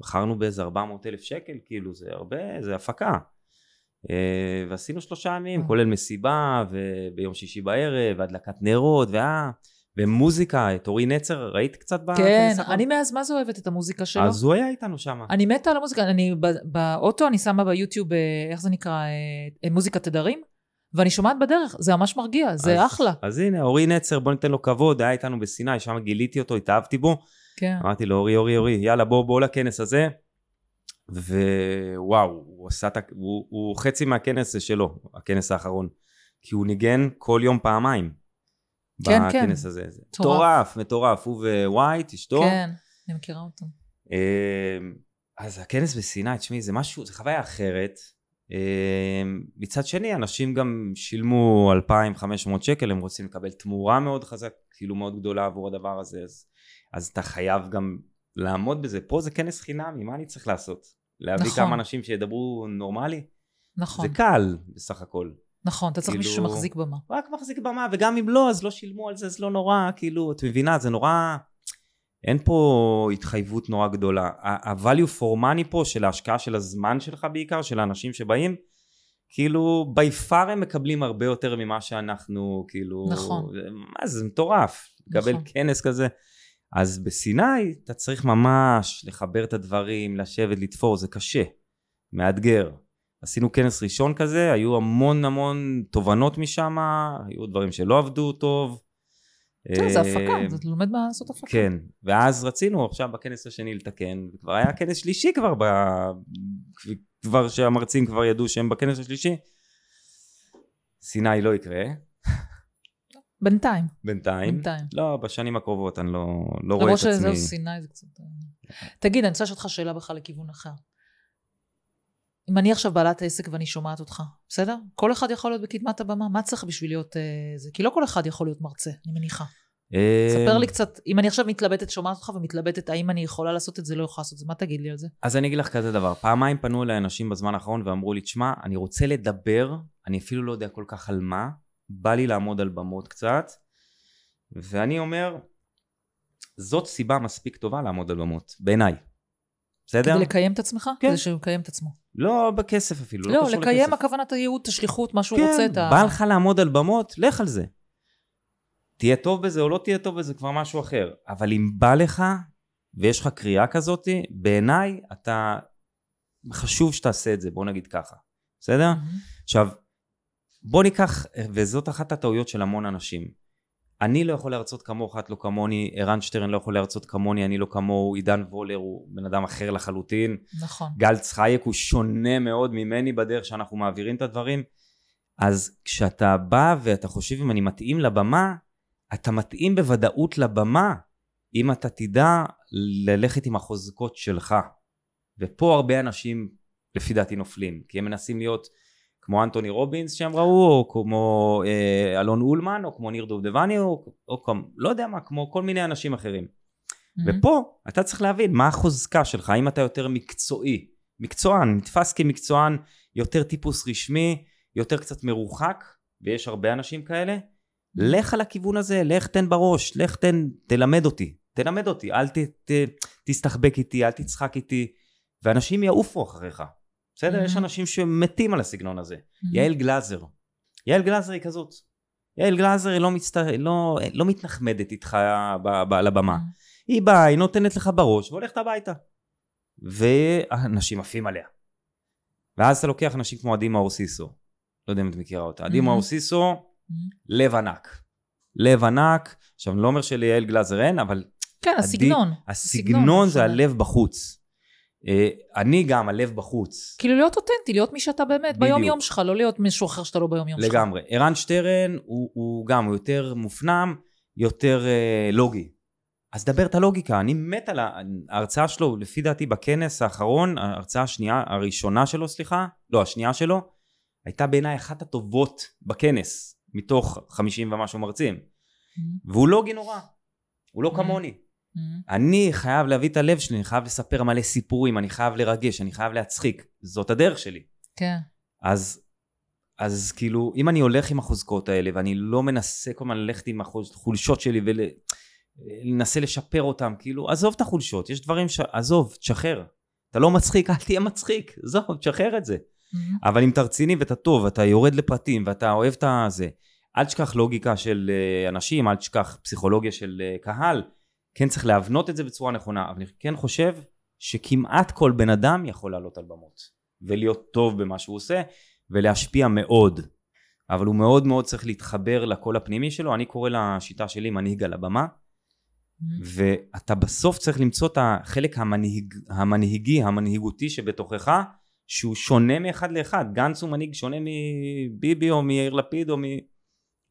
ומכרנו באיזה 400 אלף שקל, כאילו זה הרבה, זה הפקה. אה, ועשינו שלושה ימים, אה. כולל מסיבה, וביום שישי בערב, והדלקת נרות, והיה... ומוזיקה, את אורי נצר, ראית קצת בכנס כן, האחרון? אני מאז מה זה אוהבת את המוזיקה שלו. אז הוא היה איתנו שם. אני מתה על המוזיקה, אני באוטו, אני שמה ביוטיוב, אה, איך זה נקרא, מוזיקת תדרים, ואני שומעת בדרך, זה ממש מרגיע, זה אז- אחלה. אז הנה, אורי נצר, בוא ניתן לו כבוד, היה איתנו בסיני, שם גיליתי אותו, התאהבתי בו. כן. אמרתי לו, אורי, אורי, אורי, יאללה, בוא, בוא לכנס הזה. ווואו, הוא עשה. הוא, הוא חצי מהכנס שלו, הכנס האחרון. כי הוא ניגן כל יום פעמיים. כן, כן. בכנס הזה. זה מטורף. מטורף, מטורף. הוא ווייט, אשתו. כן, אני מכירה אותו. אמ, אז הכנס בסיני, תשמעי, זה משהו, זה חוויה אחרת. אמ, מצד שני, אנשים גם שילמו 2,500 שקל, הם רוצים לקבל תמורה מאוד חזק, כאילו מאוד גדולה עבור הדבר הזה, אז, אז אתה חייב גם לעמוד בזה. פה זה כנס חינמי, מה אני צריך לעשות? להביא נכון. כמה אנשים שידברו נורמלי? נכון, זה קל בסך הכל. נכון, אתה צריך מישהו כאילו- שמחזיק במה. רק מחזיק במה, וגם אם לא, אז לא שילמו על זה, אז לא נורא, כאילו, את מבינה, זה נורא... אין פה התחייבות נורא גדולה. ה-value for money פה, של ההשקעה של הזמן שלך בעיקר, של האנשים שבאים, כאילו, by far הם מקבלים הרבה יותר ממה שאנחנו, כאילו... נכון. מה זה, זה מטורף. לקבל נכון. כנס כזה. אז בסיני, אתה צריך ממש לחבר את הדברים, לשבת, לתפור, זה קשה. מאתגר. עשינו כנס ראשון כזה, היו המון המון תובנות משם, היו דברים שלא עבדו טוב, בסדר, זה אה, הפקה, אתה לומד מה לעשות הפקה. כן, ואז רצינו עכשיו בכנס השני לתקן, וכבר היה כנס שלישי כבר, ב... כבר שהמרצים כבר ידעו שהם בכנס השלישי. סיני לא יקרה, בינתיים, בינתיים. בינתיים. לא, בשנים הקרובות אני לא, לא רואה למרות את עצמי. שזהו סיני זה קצת... אה. תגיד, אני רוצה לשאול אותך שאלה בכלל לכיוון אחר. אם אני עכשיו בעלת עסק ואני שומעת אותך, בסדר? כל אחד יכול להיות בקדמת הבמה, מה צריך בשביל להיות אה, זה? כי לא כל אחד יכול להיות מרצה, אני מניחה. אה, ספר לי קצת, אם אני עכשיו מתלבטת, שומעת אותך ומתלבטת האם אני יכולה לעשות את זה, לא יכולה לעשות את זה, מה תגיד לי על זה? אז אני אגיד לך כזה דבר, פעמיים פנו אליי אנשים בזמן האחרון ואמרו לי, תשמע, אני רוצה לדבר, אני אפילו לא יודע כל כך על מה, בא לי לעמוד על במות קצת, ואני אומר, זאת סיבה מספיק טובה לעמוד על במות, בעיניי. בסדר? כדי לקיים את עצמך? כן. כדי שהוא יקיים את עצמו. לא בכסף אפילו, לא, לא, לקיים לכסף. הכוונה את הייעוד, את השליחות, מה שהוא כן, רוצה, ה... בא לך לעמוד על במות, לך על זה. תהיה טוב בזה או לא תהיה טוב בזה, כבר משהו אחר. אבל אם בא לך, ויש לך קריאה כזאת, בעיניי אתה... חשוב שתעשה את זה, בוא נגיד ככה. בסדר? מהמם. עכשיו, בוא ניקח, וזאת אחת הטעויות של המון אנשים. אני לא יכול להרצות כמוך, את לא כמוני, ערן שטרן לא יכול להרצות כמוני, אני לא כמוהו, עידן וולר הוא בן אדם אחר לחלוטין. נכון. גל צחייק הוא שונה מאוד ממני בדרך שאנחנו מעבירים את הדברים. אז כשאתה בא ואתה חושב אם אני מתאים לבמה, אתה מתאים בוודאות לבמה, אם אתה תדע ללכת עם החוזקות שלך. ופה הרבה אנשים, לפי דעתי, נופלים, כי הם מנסים להיות כמו אנטוני רובינס שהם ראו, או כמו אה, אלון אולמן, או כמו ניר דובדבני, או, או כמו, לא יודע מה, כמו כל מיני אנשים אחרים. מהמם. ופה אתה צריך להבין מה החוזקה שלך, האם אתה יותר מקצועי, מקצוען, נתפס כמקצוען יותר טיפוס רשמי, יותר קצת מרוחק, ויש הרבה אנשים כאלה, לך על הכיוון הזה, לך תן בראש, לך תן, תלמד אותי, תלמד אותי, אל ת, ת, תסתחבק איתי, אל תצחק איתי, ואנשים יעופו אחריך, בסדר? Mhm. יש אנשים שמתים על הסגנון הזה. מהמם. יעל גלאזר, יעל גלאזר היא כזאת. יעל גלאזר היא לא, מצטר... לא, לא מתנחמדת איתך ב- ב- על הבמה. מהמם. היא באה, היא נותנת לך בראש והולכת הביתה. ואנשים עפים עליה. ואז אתה לוקח אנשים כמו עדי מאור סיסו. לא יודע אם את מכירה אותה. עדי Mhm. מאור סיסו, מהמם. לב ענק. לב ענק. עכשיו, אני לא אומר שליעל גלאזר אין, אבל כן, עדי- הסגנון. הסגנון זה. הלב בחוץ. אה, אני גם, הלב בחוץ. כאילו להיות אותנטי, להיות מי שאתה באמת, בדיוק. ביום יום שלך, לא להיות מישהו אחר שאתה לא ביום יום שלך. לגמרי. ערן שטרן הוא, הוא גם, הוא יותר מופנם, יותר אה, לוגי. אז דבר את הלוגיקה, אני מת על ההרצאה שלו, לפי דעתי בכנס האחרון, ההרצאה השנייה, הראשונה שלו, סליחה, לא, השנייה שלו, הייתה בעיניי אחת הטובות בכנס, מתוך 50 ומשהו מרצים. מהמם. והוא לוגי נורא, הוא לא Mhm. כמוני. מהמם. אני חייב להביא את הלב שלי, אני חייב לספר מלא סיפורים, אני חייב לרגש, אני חייב להצחיק, זאת הדרך שלי. כן. אז, אז כאילו, אם אני הולך עם החוזקות האלה, ואני לא מנסה כל הזמן ללכת עם החולשות שלי ולנסה לשפר אותם, כאילו, עזוב את החולשות, יש דברים ש... עזוב, תשחרר. אתה לא מצחיק, אל תהיה מצחיק, עזוב, תשחרר את זה. מהמם. אבל אם אתה רציני ואתה טוב, ואתה יורד לפרטים, ואתה אוהב את הזה, אל תשכח לוגיקה של אה, אנשים, אל תשכח פסיכולוגיה של אה, קהל. כן צריך להבנות את זה בצורה נכונה, אבל אני כן חושב שכמעט כל בן אדם יכול לעלות על במות, ולהיות טוב במה שהוא עושה, ולהשפיע מאוד. אבל הוא מאוד מאוד צריך להתחבר לקול הפנימי שלו, אני קורא לשיטה שלי מנהיג על הבמה. ואתה בסוף צריך למצוא את החלק המנהיג, המנהיגי, המנהיגותי שבתוכך, שהוא שונה מאחד לאחד. גנץ הוא מנהיג שונה מביבי או מיאיר לפיד או מ...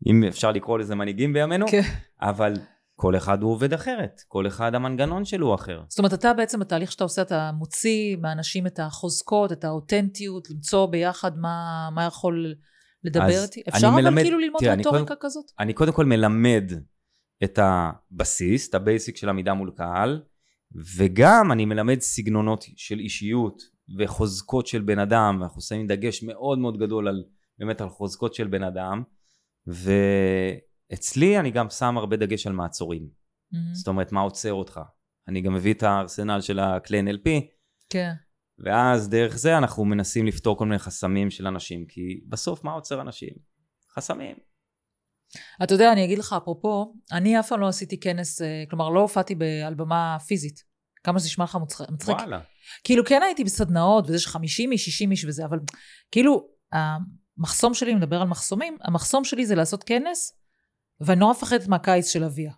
אם אפשר לקרוא לזה מנהיגים בימינו, כן. אבל כל אחד הוא עובד אחרת, כל אחד המנגנון שלו הוא אחר. זאת אומרת, אתה בעצם, בתהליך שאתה עושה, אתה מוציא מהאנשים את החוזקות, את האותנטיות, למצוא ביחד מה, מה יכול לדבר איתי. אפשר אבל מלמד- כאילו ללמוד תראה, רטוריקה קודם- כזאת? אני קודם כל מלמד את הבסיס, את ה basic של עמידה מול קהל, וגם אני מלמד סגנונות של אישיות וחוזקות של בן אדם, ואנחנו שמים דגש מאוד מאוד גדול על, באמת על חוזקות של בן אדם, ואצלי אני גם שם הרבה דגש על מעצורים. מהמם. זאת אומרת, מה עוצר אותך? אני גם מביא את הארסנל של הכלי NLP, כן. ואז דרך זה אנחנו מנסים לפתור כל מיני חסמים של אנשים, כי בסוף מה עוצר אנשים? חסמים. אתה יודע, אני אגיד לך, אפרופו, אני אף פעם לא עשיתי כנס, אה, כלומר, לא הופעתי על במה פיזית. כמה שזה נשמע לך מצחיק. וואלה. כאילו, כן הייתי בסדנאות, וזה ש-50 איש, 60 איש וזה, אבל כאילו, המחסום שלי, אם נדבר על מחסומים, המחסום שלי זה לעשות כנס ואני נורא מפחדת מהקיץ של אביה.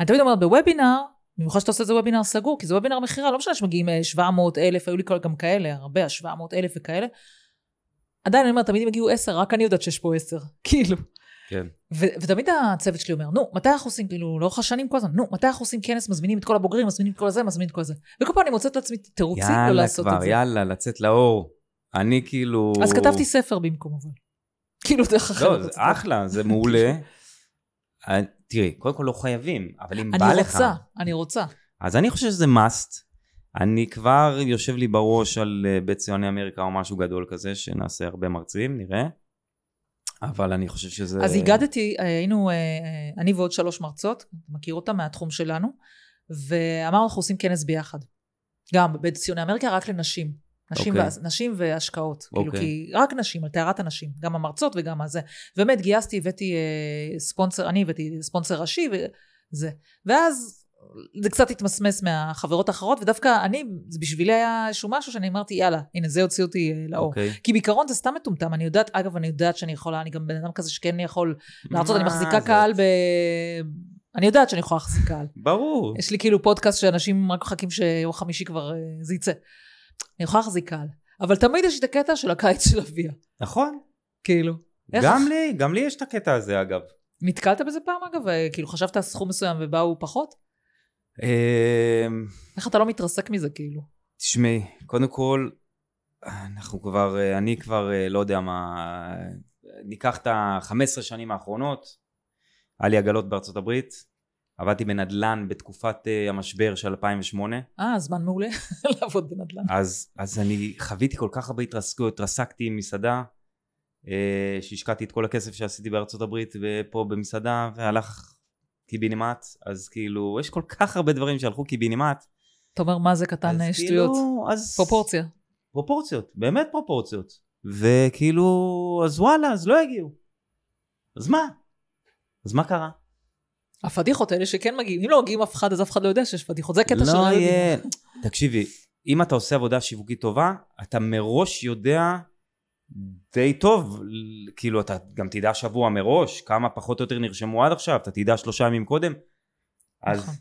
אני תמיד אומרת, בוובינר, במיוחד שאתה עושה את זה וובינר סגור, כי זה וובינר מכירה, לא משנה שמגיעים אה, 700 אלף, היו לי גם כאלה, הרבה, 700 אלף וכאלה. עדיין אני אומרת, תמיד אם הגיעו 10, רק אני יודעת שיש פה 10, כאילו. כן. ו- ותמיד הצוות שלי אומר, נו, מתי אנחנו עושים, כאילו, לאורך השנים כל הזמן, נו, מתי אנחנו עושים כנס, מזמינים את כל הבוגרים, מזמינים את כל הזה, מזמינים את כל זה. וכל פעם אני מוצאת לעצמי תירוצים לא יאללה לעשות את כבר, זה. יאללה, לצאת לאור. אני כאילו... אז כתבתי ספר במקום, אבל. כאילו, דרך אחרת. לא, זה אחלה, זה מעולה. אה, תראי, קודם כל לא חייבים, אבל אם בא אני לך... רוצה, אני רוצה. אז אני חושב שזה must. אני כבר יושב לי בראש על אה, בית ציוני אמריקה או משהו גדול כזה, שנעשה הרבה מרצים, נראה. אבל אני חושב שזה... אז הגדתי, היינו, אה, אה, אני ועוד שלוש מרצות, מכיר אותה מהתחום שלנו, ואמרנו, אנחנו עושים כנס ביחד. גם בבית ציוני אמריקה, רק לנשים. נשים, אוקיי. okay. נשים והשקעות. Okay. כאילו, אוקיי. כי רק נשים, על טהרת הנשים. גם המרצות וגם הזה. באמת גייסתי, הבאתי אה, ספונסר, אני הבאתי ספונסר ראשי וזה. ואז זה קצת התמסמס מהחברות האחרות, ודווקא אני, זה בשבילי היה איזשהו משהו שאני אמרתי, יאללה, הנה, זה הוציא אותי אה, לאור. אוקיי. כי בעיקרון זה סתם מטומטם, אני יודעת, אגב, אני יודעת שאני יכולה, אני גם בן אדם כזה שכן יכול להרצות, אני מחזיקה זה? קהל ב... אני יודעת שאני יכולה להחזיק קהל. ברור. יש לי כאילו פודקאסט שאנשים רק מחכים שיום חמישי כבר אה, זה יצא. אני יכולה להחזיק קהל. אבל תמיד יש את הקטע של הקיץ של אביה. נכון. כאילו. איך- גם לי, גם לי יש את הקטע הזה אגב. נתקלת בזה פעם אגב? אה, כאילו חשבת על סכום מסוים ובאו פחות? אמ, איך אתה לא מתרסק מזה כאילו? תשמעי, קודם כל, אנחנו כבר, אה, אני כבר אה, לא יודע מה, ניקח את ה-15 שנים האחרונות, היה לי עגלות בארצות הברית, עבדתי בנדל"ן בתקופת אה, המשבר של 2008, אה, זמן מעולה לעבוד בנדל"ן. אז, אז אני חוויתי כל כך הרבה התרסקות, התרסקתי עם מסעדה, אה, שהשקעתי את כל הכסף שעשיתי בארצות הברית ופה במסעדה, והלך קיבינימט, אז כאילו, יש כל כך הרבה דברים שהלכו קיבינימט. אתה אומר, מה זה קטן אז אה, כאילו, שטויות? אז... פרופורציה. פרופורציות, באמת פרופורציות. וכאילו, אז וואלה, אז לא הגיעו. אז מה? אז מה קרה? הפדיחות האלה שכן מגיעים, אם לא מגיעים אף אחד, אז אף אחד לא יודע שיש פדיחות. זה קטע של... לא. יהיה... תקשיבי, אם אתה עושה עבודה שיווקית טובה, אתה מראש יודע די טוב, כאילו אתה גם תדע שבוע מראש, כמה פחות או יותר נרשמו עד עכשיו, אתה תדע שלושה ימים קודם. אז, נכון.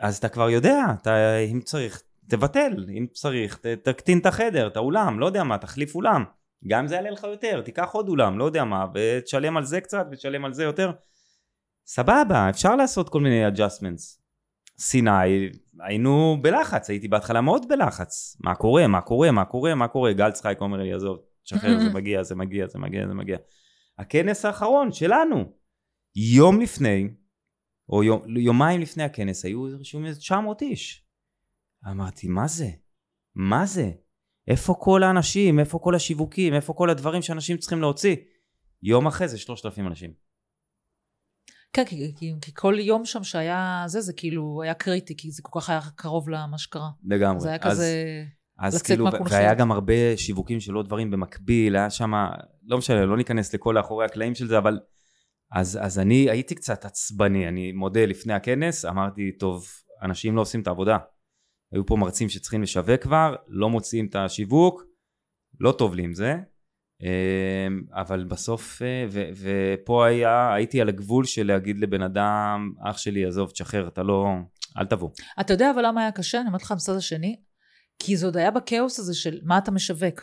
אז אתה כבר יודע, אתה, אם צריך, תבטל, אם צריך, ת, תקטין את החדר, את האולם, לא יודע מה, תחליף אולם. גם אם זה יעלה לך יותר, תיקח עוד אולם, לא יודע מה, ותשלם על זה קצת ותשלם על זה יותר. סבבה, אפשר לעשות כל מיני adjustments. סיני, היינו בלחץ, הייתי בהתחלה מאוד בלחץ. מה קורה, מה קורה, מה קורה, מה קורה? גל צחייק אומר לי, עזוב, תשחרר, זה מגיע, זה מגיע, זה מגיע, זה מגיע. הכנס האחרון שלנו, יום לפני, או יום, יומיים לפני הכנס, היו רשומים איזה 900 איש. אמרתי, מה זה? מה זה? איפה כל האנשים? איפה כל השיווקים? איפה כל הדברים שאנשים צריכים להוציא? יום אחרי זה 3,000 אנשים. כן, כי, כי, כי כל יום שם שהיה זה, זה כאילו היה קריטי, כי זה כל כך היה קרוב למה שקרה. לגמרי. זה היה אז- כזה... אז לצאת כאילו, מהקונכייה. והיה גם הרבה שיווקים של עוד דברים במקביל, היה שם, לא משנה, לא ניכנס לכל האחורי הקלעים של זה, אבל... אז, אז אני הייתי קצת עצבני, אני מודה לפני הכנס, אמרתי, טוב, אנשים לא עושים את העבודה. היו פה מרצים שצריכים לשווק כבר, לא מוציאים את השיווק, לא טוב לי עם זה. אמ, אבל בסוף, אה, ו, ופה היה, הייתי על הגבול של להגיד לבן אדם, אח שלי, עזוב, תשחרר, אתה לא, אל תבוא. אתה יודע אבל למה היה קשה? אני אומרת לך בצד השני, כי זה עוד היה בכאוס הזה של מה אתה משווק.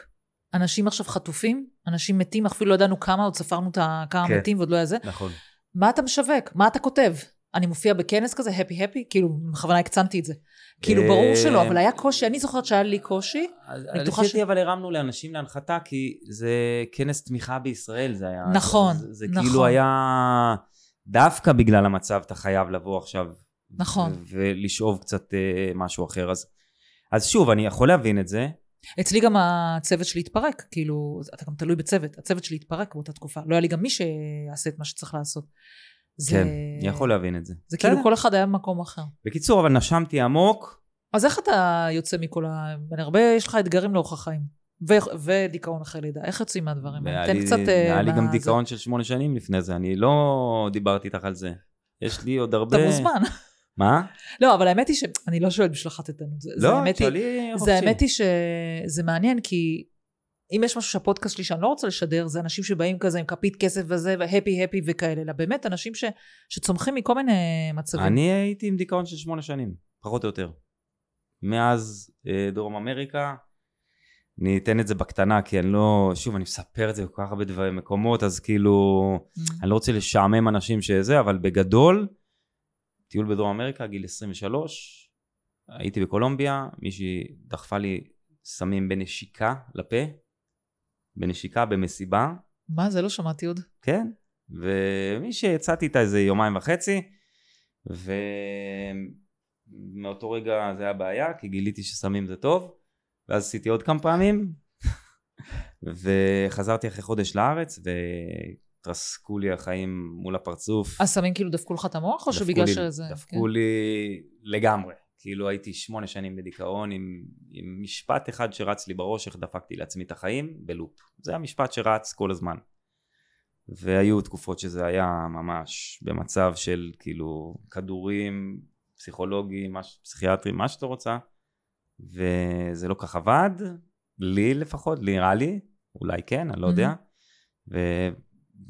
אנשים עכשיו חטופים, אנשים מתים, אפילו לא ידענו כמה, עוד ספרנו את כמה כן. מתים ועוד לא היה זה. נכון. מה אתה משווק? מה אתה כותב? אני מופיע בכנס כזה, הפי הפי? כאילו, בכוונה הקצנתי את זה. כאילו, אה, ברור שלא, אבל היה קושי, אני זוכרת שהיה לי קושי. אני בטוחה ש- אבל הרמנו לאנשים להנחתה כי זה כנס תמיכה בישראל זה היה. נכון, זה, זה נכון. כאילו היה דווקא בגלל המצב אתה חייב לבוא עכשיו. נכון. ולשאוב קצת אה, משהו אחר אז. אז שוב אני יכול להבין את זה. אצלי גם הצוות שלי התפרק, כאילו, אתה גם תלוי בצוות, הצוות שלי התפרק באותה תקופה. לא היה לי גם מי שיעשה את מה שצריך לעשות. זה, כן, אני יכול להבין את זה. זה כאילו. כל אחד היה במקום אחר. בקיצור אבל נשמתי עמוק. אז איך אתה יוצא מכל ה... אני הרבה, יש לך אתגרים לאורך החיים. ו- ודיכאון אחרי לידה. איך יוצאים מהדברים האלה? תן לי- קצת... אה, היה לי גם דיכאון של שמונה שנים לפני זה אני לא דיברתי איתך על זה. יש לי עוד הרבה. אתה מוזמן. מה? לא, אבל האמת היא שאני לא שואלת בשביל. זה- זה לא, תשאלי זה חופשי. האמת היא שזה מעניין, כי אם יש משהו שהפודקאסט שלי שאני לא רוצה לשדר, זה אנשים שבאים כזה עם כפית כסף וזה, והפי הפי וכאלה, אלא באמת אנשים ש, שצומחים מכל מיני מצבים. אני הייתי עם דיכאון של שמונה שנים, פחות או יותר. מאז אה, דרום אמריקה, אני אתן את זה בקטנה, כי אני לא, שוב, אני מספר את זה בכל כך הרבה דברים, מקומות, אז כאילו, mm. אני לא רוצה לשעמם אנשים שזה, אבל בגדול, טיול בדרום אמריקה, גיל 23, הייתי בקולומביה, מישהי דחפה לי סמים בנשיקה לפה, בנשיקה במסיבה. מה זה? לא שמעתי עוד. כן, ומי שיצאתי איתה איזה יומיים וחצי, ומאותו רגע זה היה בעיה, כי גיליתי שסמים זה טוב, ואז עשיתי עוד כמה פעמים, וחזרתי אחרי חודש לארץ, והתרסקו לי החיים מול הפרצוף. הסמים כאילו דפקו לך את המוח, או שבגלל שזה... דפקו כן. לי לגמרי. כאילו הייתי שמונה שנים בדיכאון עם, עם משפט אחד שרץ לי בראש איך דפקתי לעצמי את החיים בלופ. זה המשפט שרץ כל הזמן. והיו תקופות שזה היה ממש במצב של כאילו כדורים, פסיכולוגים, מש, פסיכיאטרים, מה שאתה רוצה. וזה לא כך עבד, לי לפחות, נראה לי, אולי כן, אני לא יודע. ו...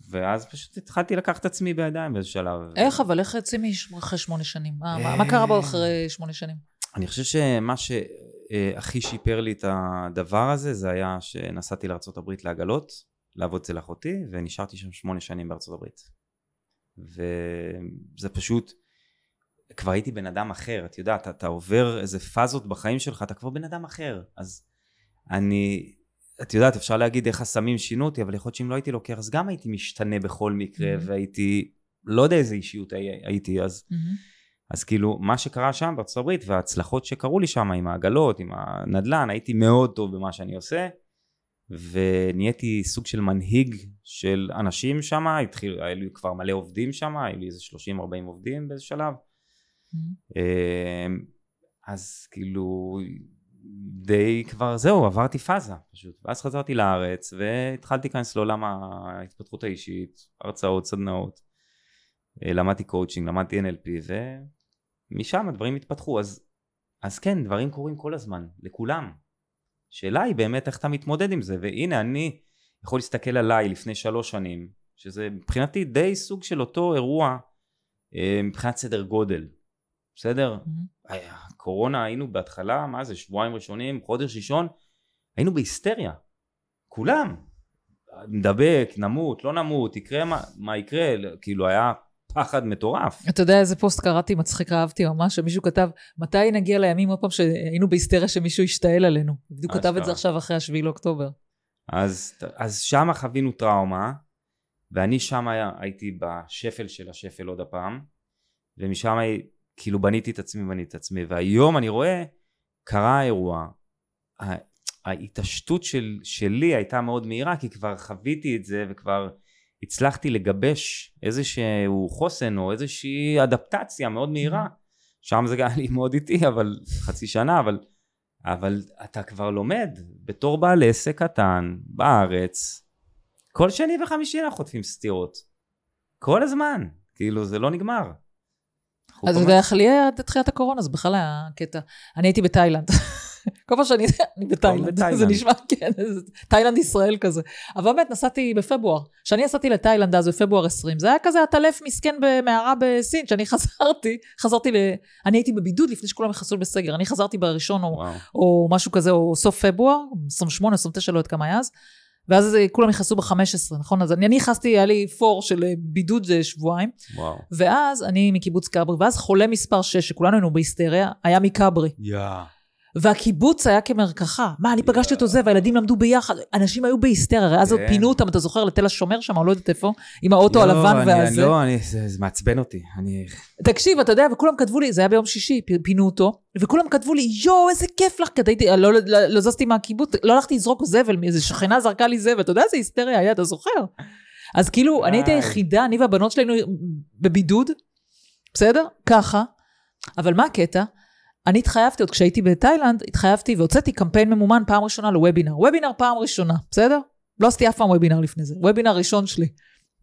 ואז פשוט התחלתי לקחת את עצמי בידיים באיזה שלב. איך, אבל איך יוצאים אחרי שמונה שנים? מה, מה קרה בו אחרי שמונה שנים? אני חושב שמה שהכי שיפר לי את הדבר הזה, זה היה שנסעתי לארה"ב לעגלות, לעבוד אצל אחותי, ונשארתי שם שמונה שנים בארה"ב. וזה פשוט, כבר הייתי בן אדם אחר, את יודעת, אתה עובר איזה פאזות בחיים שלך, אתה כבר בן אדם אחר. אז אני את יודעת, אפשר להגיד איך הסמים שינו אותי, אבל יכול להיות שאם לא הייתי לוקח, אז גם הייתי משתנה בכל מקרה, mm-hmm. והייתי, לא יודע איזה אישיות הייתי אז. Mm-hmm. אז כאילו, מה שקרה שם בארצות הברית, וההצלחות שקרו לי שם עם העגלות, עם הנדל"ן, הייתי מאוד טוב במה שאני עושה, ונהייתי סוג של מנהיג של אנשים שם, התחיל, היה לי כבר מלא עובדים שם, היו לי איזה 30-40 עובדים באיזה שלב. Mm-hmm. אז כאילו די כבר זהו עברתי פאזה פשוט. ואז חזרתי לארץ והתחלתי להיכנס לעולם ההתפתחות האישית הרצאות סדנאות. אה, למדתי קואוצ'ינג למדתי NLP ומשם הדברים התפתחו. אז אז כן דברים קורים כל הזמן לכולם. שאלה היא באמת איך אתה מתמודד עם זה והנה אני יכול להסתכל עליי לפני שלוש שנים שזה מבחינתי די סוג של אותו אירוע אה, מבחינת סדר גודל בסדר? Mm-hmm. הקורונה היינו בהתחלה, מה זה, שבועיים ראשונים, חודש ראשון, היינו בהיסטריה. כולם. נדבק, נמות, לא נמות, יקרה מה, מה יקרה, כאילו היה פחד מטורף. אתה יודע איזה פוסט קראתי, מצחיק אהבתי ממש, שמישהו כתב, מתי נגיע לימים עוד פעם שהיינו בהיסטריה שמישהו ישתעל עלינו? בדיוק כתב את זה עכשיו אחרי השביעי לאוקטובר. אז, אז שם חווינו טראומה, ואני שם הייתי בשפל של השפל עוד הפעם, ומשם כאילו בניתי את עצמי, בניתי את עצמי, והיום אני רואה, קרה האירוע, ההתעשתות של, שלי הייתה מאוד מהירה, כי כבר חוויתי את זה וכבר הצלחתי לגבש איזשהו חוסן או איזושהי אדפטציה מאוד מהירה. שם זה היה לי מאוד איטי, אבל חצי שנה, אבל, אבל אתה כבר לומד בתור בעל עסק קטן בארץ, כל שני וחמישי אנחנו חוטפים סטירות. כל הזמן, כאילו זה לא נגמר. אז איך לי היה עד תחילת הקורונה, זה בכלל היה קטע. אני הייתי בתאילנד. כל פעם שאני, אני בתאילנד, זה נשמע, כן, תאילנד ישראל כזה. אבל באמת, נסעתי בפברואר. כשאני נסעתי לתאילנד אז בפברואר 20, זה היה כזה עטלף מסכן במערה בסין, כשאני חזרתי, חזרתי ל... אני הייתי בבידוד לפני שכולם נכנסו בסגר. אני חזרתי בראשון או, או משהו כזה, או סוף פברואר, 28, 29, לא יודעת כמה היה אז. ואז כולם נכנסו ב-15, נכון? אז אני נכנסתי, היה לי פור של אה, בידוד אה, שבועיים. וואו. ואז אני מקיבוץ כברי, ואז חולה מספר 6, שכולנו היינו בהיסטריה, היה מכברי. יאה. Yeah. והקיבוץ היה כמרקחה. מה, אני פגשתי אותו זה, והילדים למדו ביחד. אנשים היו בהיסטריה, הרי אז עוד כן. פינו אותם, אתה זוכר, לתל השומר שם, לא יודעת איפה, עם האוטו הלבן והזה. לא, זה, מעצבן אותי. תקשיב, אתה יודע, וכולם כתבו לי, זה היה ביום שישי, פינו אותו, וכולם כתבו לי, יואו, איזה כיף לך, כי לא, לא, לא, לא זזתי מהקיבוץ, לא הלכתי לזרוק זבל, איזה שכנה זרקה לי זבל, אתה יודע איזה היסטריה היה, אתה זוכר? אז כאילו, אני הייתי היחידה, אני והבנות שלנו בבידוד, בסדר? ככה. אבל מה הקטע? אני התחייבתי, עוד כשהייתי בתאילנד, התחייבתי והוצאתי קמפיין ממומן פעם ראשונה לוובינר. וובינר פעם ראשונה, בסדר? לא עשיתי אף פעם וובינר לפני זה. וובינר ראשון שלי.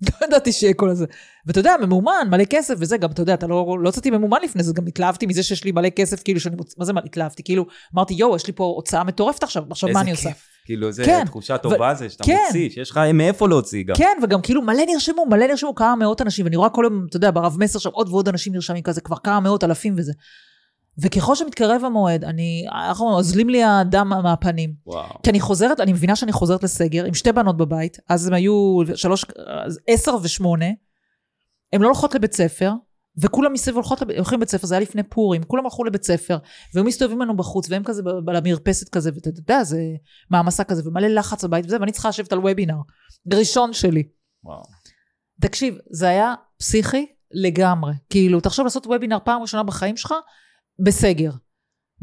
לא ידעתי שיהיה כל הזה. ואתה יודע, ממומן, מלא כסף וזה, גם אתה יודע, אתה לא לא יצאתי ממומן לפני זה, גם התלהבתי מזה שיש לי מלא כסף, כאילו שאני מוצ... מה זה מה, התלהבתי? כאילו, אמרתי, יואו, יש לי פה הוצאה מטורפת עכשיו, עכשיו מה אני עושה? כיף. כאילו, זה כן, תחושה ו- טובה זה, שאתה כן. מוציא, שיש לך מאיפה להוציא גם. כן, וגם כאילו מלא נרשמו, מלא נרשמו, כמה מאות אנשים, ואני רואה כל יום, אתה יודע, ברב מסר שם עוד ועוד אנשים נרשמים כזה, כבר כמה מאות אלפים וזה. וככל שמתקרב המועד, אני, אנחנו אוזלים לי הדם מהפנים. וואו. כי אני חוזרת, אני מבינה שאני חוזרת לסגר עם שתי בנות בבית, אז הם היו שלוש, עשר ושמונה, הן לא הולכות לבית ספר, וכולם מסביב הולכות, הולכים לבית ספר, זה היה לפני פורים, כולם הלכו לבית ספר, והיו מסתובבים לנו בחוץ, והם כזה ב- למרפסת כזה, ואתה יודע, זה מעמסה כזה, ומלא לחץ בבית וזה, ואני צריכה לשבת על וובינר, ראשון שלי. וואו. תקשיב, זה היה פסיכי לגמרי. כאילו, תחשוב לעשות וובינר פעם ראשונה בחיים שלך, בסגר.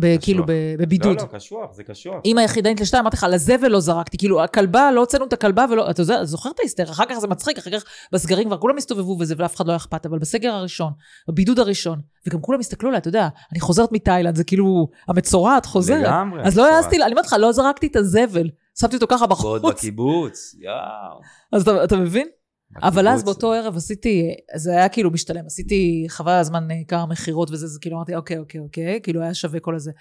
ב- כאילו, ב- בבידוד. לא, לא, קשוח, זה קשוח. אימא יחידנית לשתיים, אמרתי לך, לזבל לא זרקתי. כאילו, הכלבה, לא הוצאנו את הכלבה ולא... אתה יודע, זוכר את ההיסטריה? אחר כך זה מצחיק, אחר כך בסגרים כבר כולם הסתובבו וזה, ולאף אחד לא היה אכפת, אבל בסגר הראשון, בבידוד הראשון, וגם כולם הסתכלו עליי, אתה יודע, אני חוזרת מתאילנד, זה כאילו, המצורעת חוזרת. לגמרי. אז לא. העזתי, אני אומרת לך, לא זרקתי את הזבל, שמתי אותו ככה ועוד בחוץ. בקיבוץ, יואו. אז אתה, אתה מבין? אבל אז. באותו ערב עשיתי, זה היה כאילו משתלם, עשיתי חבל הזמן אה, כמה מכירות וזה, זה כאילו אמרתי, אוקיי, אוקיי, אוקיי, כאילו היה שווה כל הזה.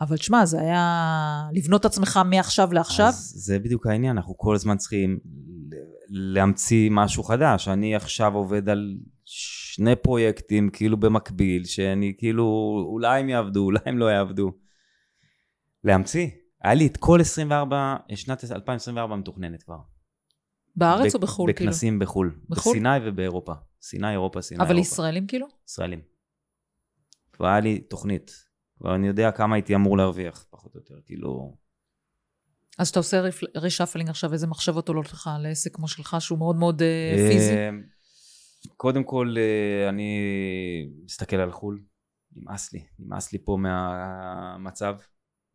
אבל תשמע, זה היה לבנות את עצמך מעכשיו לעכשיו. אז זה בדיוק העניין, אנחנו כל הזמן צריכים להמציא משהו חדש. אני עכשיו עובד על שני פרויקטים כאילו במקביל, שאני כאילו, אולי הם יעבדו, אולי הם לא יעבדו. להמציא. היה לי את כל 24, שנת 2024 מתוכננת כבר. בארץ או בחו"ל, כאילו? בכנסים בחו"ל. בחו"ל? בסיני ובאירופה. סיני, אירופה, סיני, אבל אירופה. ישראלים כאילו? ישראלים. כבר היה לי תוכנית. כבר אני יודע כמה הייתי אמור להרוויח, פחות או יותר. כאילו... אז אתה עושה reshuffling עכשיו, איזה מחשבות עולות לך על עסק כמו שלך, שהוא מאוד מאוד אה, פיזי? אה, קודם כל, אה, אני מסתכל על חו"ל. נמאס לי. נמאס לי פה מהמצב.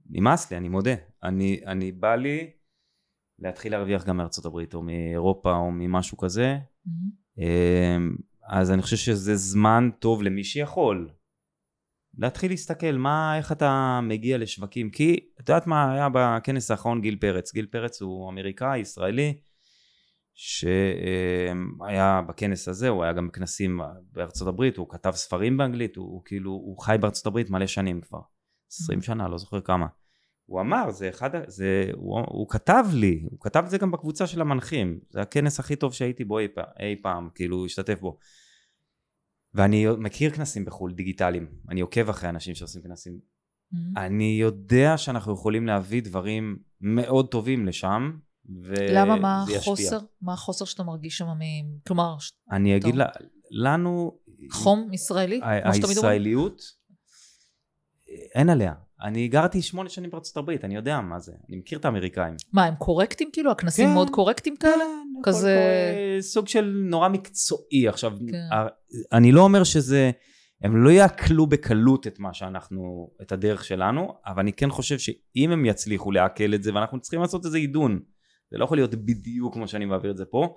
נמאס לי, אני מודה. אני, אני בא לי להתחיל להרוויח גם מארצות הברית, או מאירופה, או ממשהו כזה. מהמם. אה, אז אני חושב שזה זמן טוב למי שיכול. להתחיל להסתכל מה, איך אתה מגיע לשווקים. כי, את יודעת מה היה בכנס האחרון גיל פרץ? גיל פרץ הוא אמריקאי, ישראלי, שהיה בכנס הזה, הוא היה גם בכנסים בארצות הברית, הוא כתב ספרים באנגלית, הוא, הוא כאילו, הוא חי בארצות הברית מלא שנים כבר. 20 שנה, לא זוכר כמה. הוא אמר, זה אחד, זה, הוא, הוא כתב לי, הוא כתב את זה גם בקבוצה של המנחים, זה הכנס הכי טוב שהייתי בו אי, פע- אי פעם, כאילו, השתתף בו. ואני מכיר כנסים בחו"ל, דיגיטליים, אני עוקב אחרי אנשים שעושים כנסים. מהמם. אני יודע שאנחנו יכולים להביא דברים מאוד טובים לשם, וזה למה, מה ישפיע. החוסר? מה החוסר שאתה מרגיש שם? מ- כלומר, אני אגיד טוב. לה, לנו, חום ישראלי? ה-? הישראליות, אין עליה. אני גרתי שמונה שנים בארצות הברית, אני יודע מה זה, אני מכיר את האמריקאים. מה, הם קורקטים כאילו? הכנסים כן. מאוד קורקטים כאלה? הכל כזה- פה, אה, סוג של נורא מקצועי. עכשיו, כן. ה- אני לא אומר שזה, הם לא יעכלו בקלות את מה שאנחנו, את הדרך שלנו, אבל אני כן חושב שאם הם יצליחו לעכל את זה, ואנחנו צריכים לעשות איזה עידון, זה לא יכול להיות בדיוק כמו שאני מעביר את זה פה,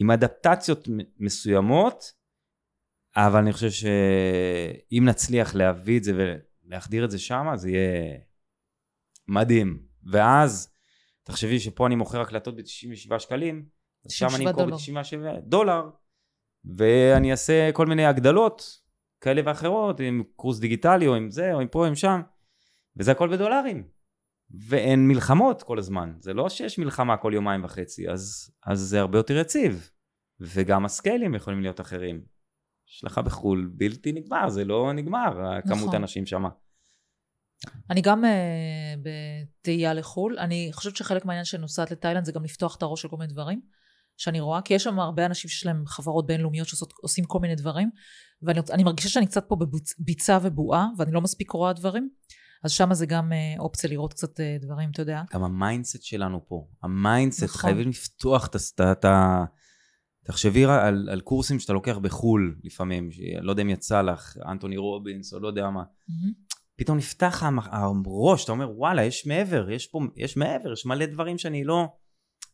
עם אדפטציות מסוימות, אבל אני חושב שאם נצליח להביא את זה ולהחדיר את זה שמה, זה יהיה מדהים. ואז, תחשבי שפה אני מוכר הקלטות ב-97 שקלים, שם אני 97 אמכור דולר. ב-97 דולר, ואני אעשה כל מיני הגדלות כאלה ואחרות, עם קורס דיגיטלי או עם זה או עם פה או עם שם, וזה הכל בדולרים. ואין מלחמות כל הזמן, זה לא שיש מלחמה כל יומיים וחצי, אז, אז זה הרבה יותר יציב. וגם הסקיילים יכולים להיות אחרים. לך בחו"ל בלתי נגמר, זה לא נגמר, כמות נכון. האנשים שמה. אני גם uh, בתהייה לחו"ל. אני חושבת שחלק מהעניין שאני נוסעת לתאילנד זה גם לפתוח את הראש של כל מיני דברים שאני רואה, כי יש שם הרבה אנשים שיש להם חברות בינלאומיות שעושים כל מיני דברים, ואני אני מרגישה שאני קצת פה בביצה ובועה, ואני לא מספיק רואה דברים, אז שם זה גם uh, אופציה לראות קצת uh, דברים, אתה יודע. גם ה mindset שלנו פה, ה mindset, נכון. חייבים לפתוח את ה... תחשבי על, על קורסים שאתה לוקח בחו"ל לפעמים, לא יודע אם יצא לך, אנטוני רובינס או לא יודע מה. מהמם. פתאום נפתח הראש, אתה אומר וואלה, יש מעבר, יש פה, יש מעבר, יש מלא דברים שאני לא,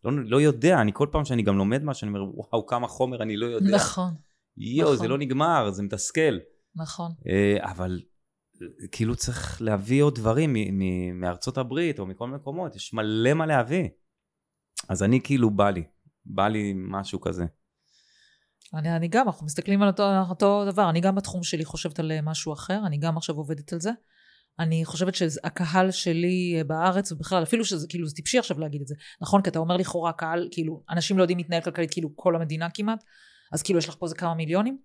לא, לא יודע, אני כל פעם שאני גם לומד משהו, אני אומר וואו, כמה חומר אני לא יודע. נכון, יואו, זה נכון. לא נגמר, זה מתסכל. נכון. אה, אבל אה, כאילו צריך להביא עוד דברים מ- מ- מארצות הברית או מכל מיני מקומות, יש מלא מה להביא. אז אני כאילו בא לי, בא לי משהו כזה. אני, אני גם, אנחנו מסתכלים על אותו, אותו דבר. אני גם בתחום שלי חושבת על אה, משהו אחר, אני גם עכשיו עובדת על זה. אני חושבת שהקהל שלי אה, בארץ, ובכלל, אפילו שזה כאילו, זה טיפשי עכשיו להגיד את זה. נכון? כי אתה אומר לכאורה, קהל, כאילו, אנשים לא יודעים להתנהל כלכלית, כאילו, כל המדינה כמעט, אז כאילו, יש לך פה איזה כמה מיליונים.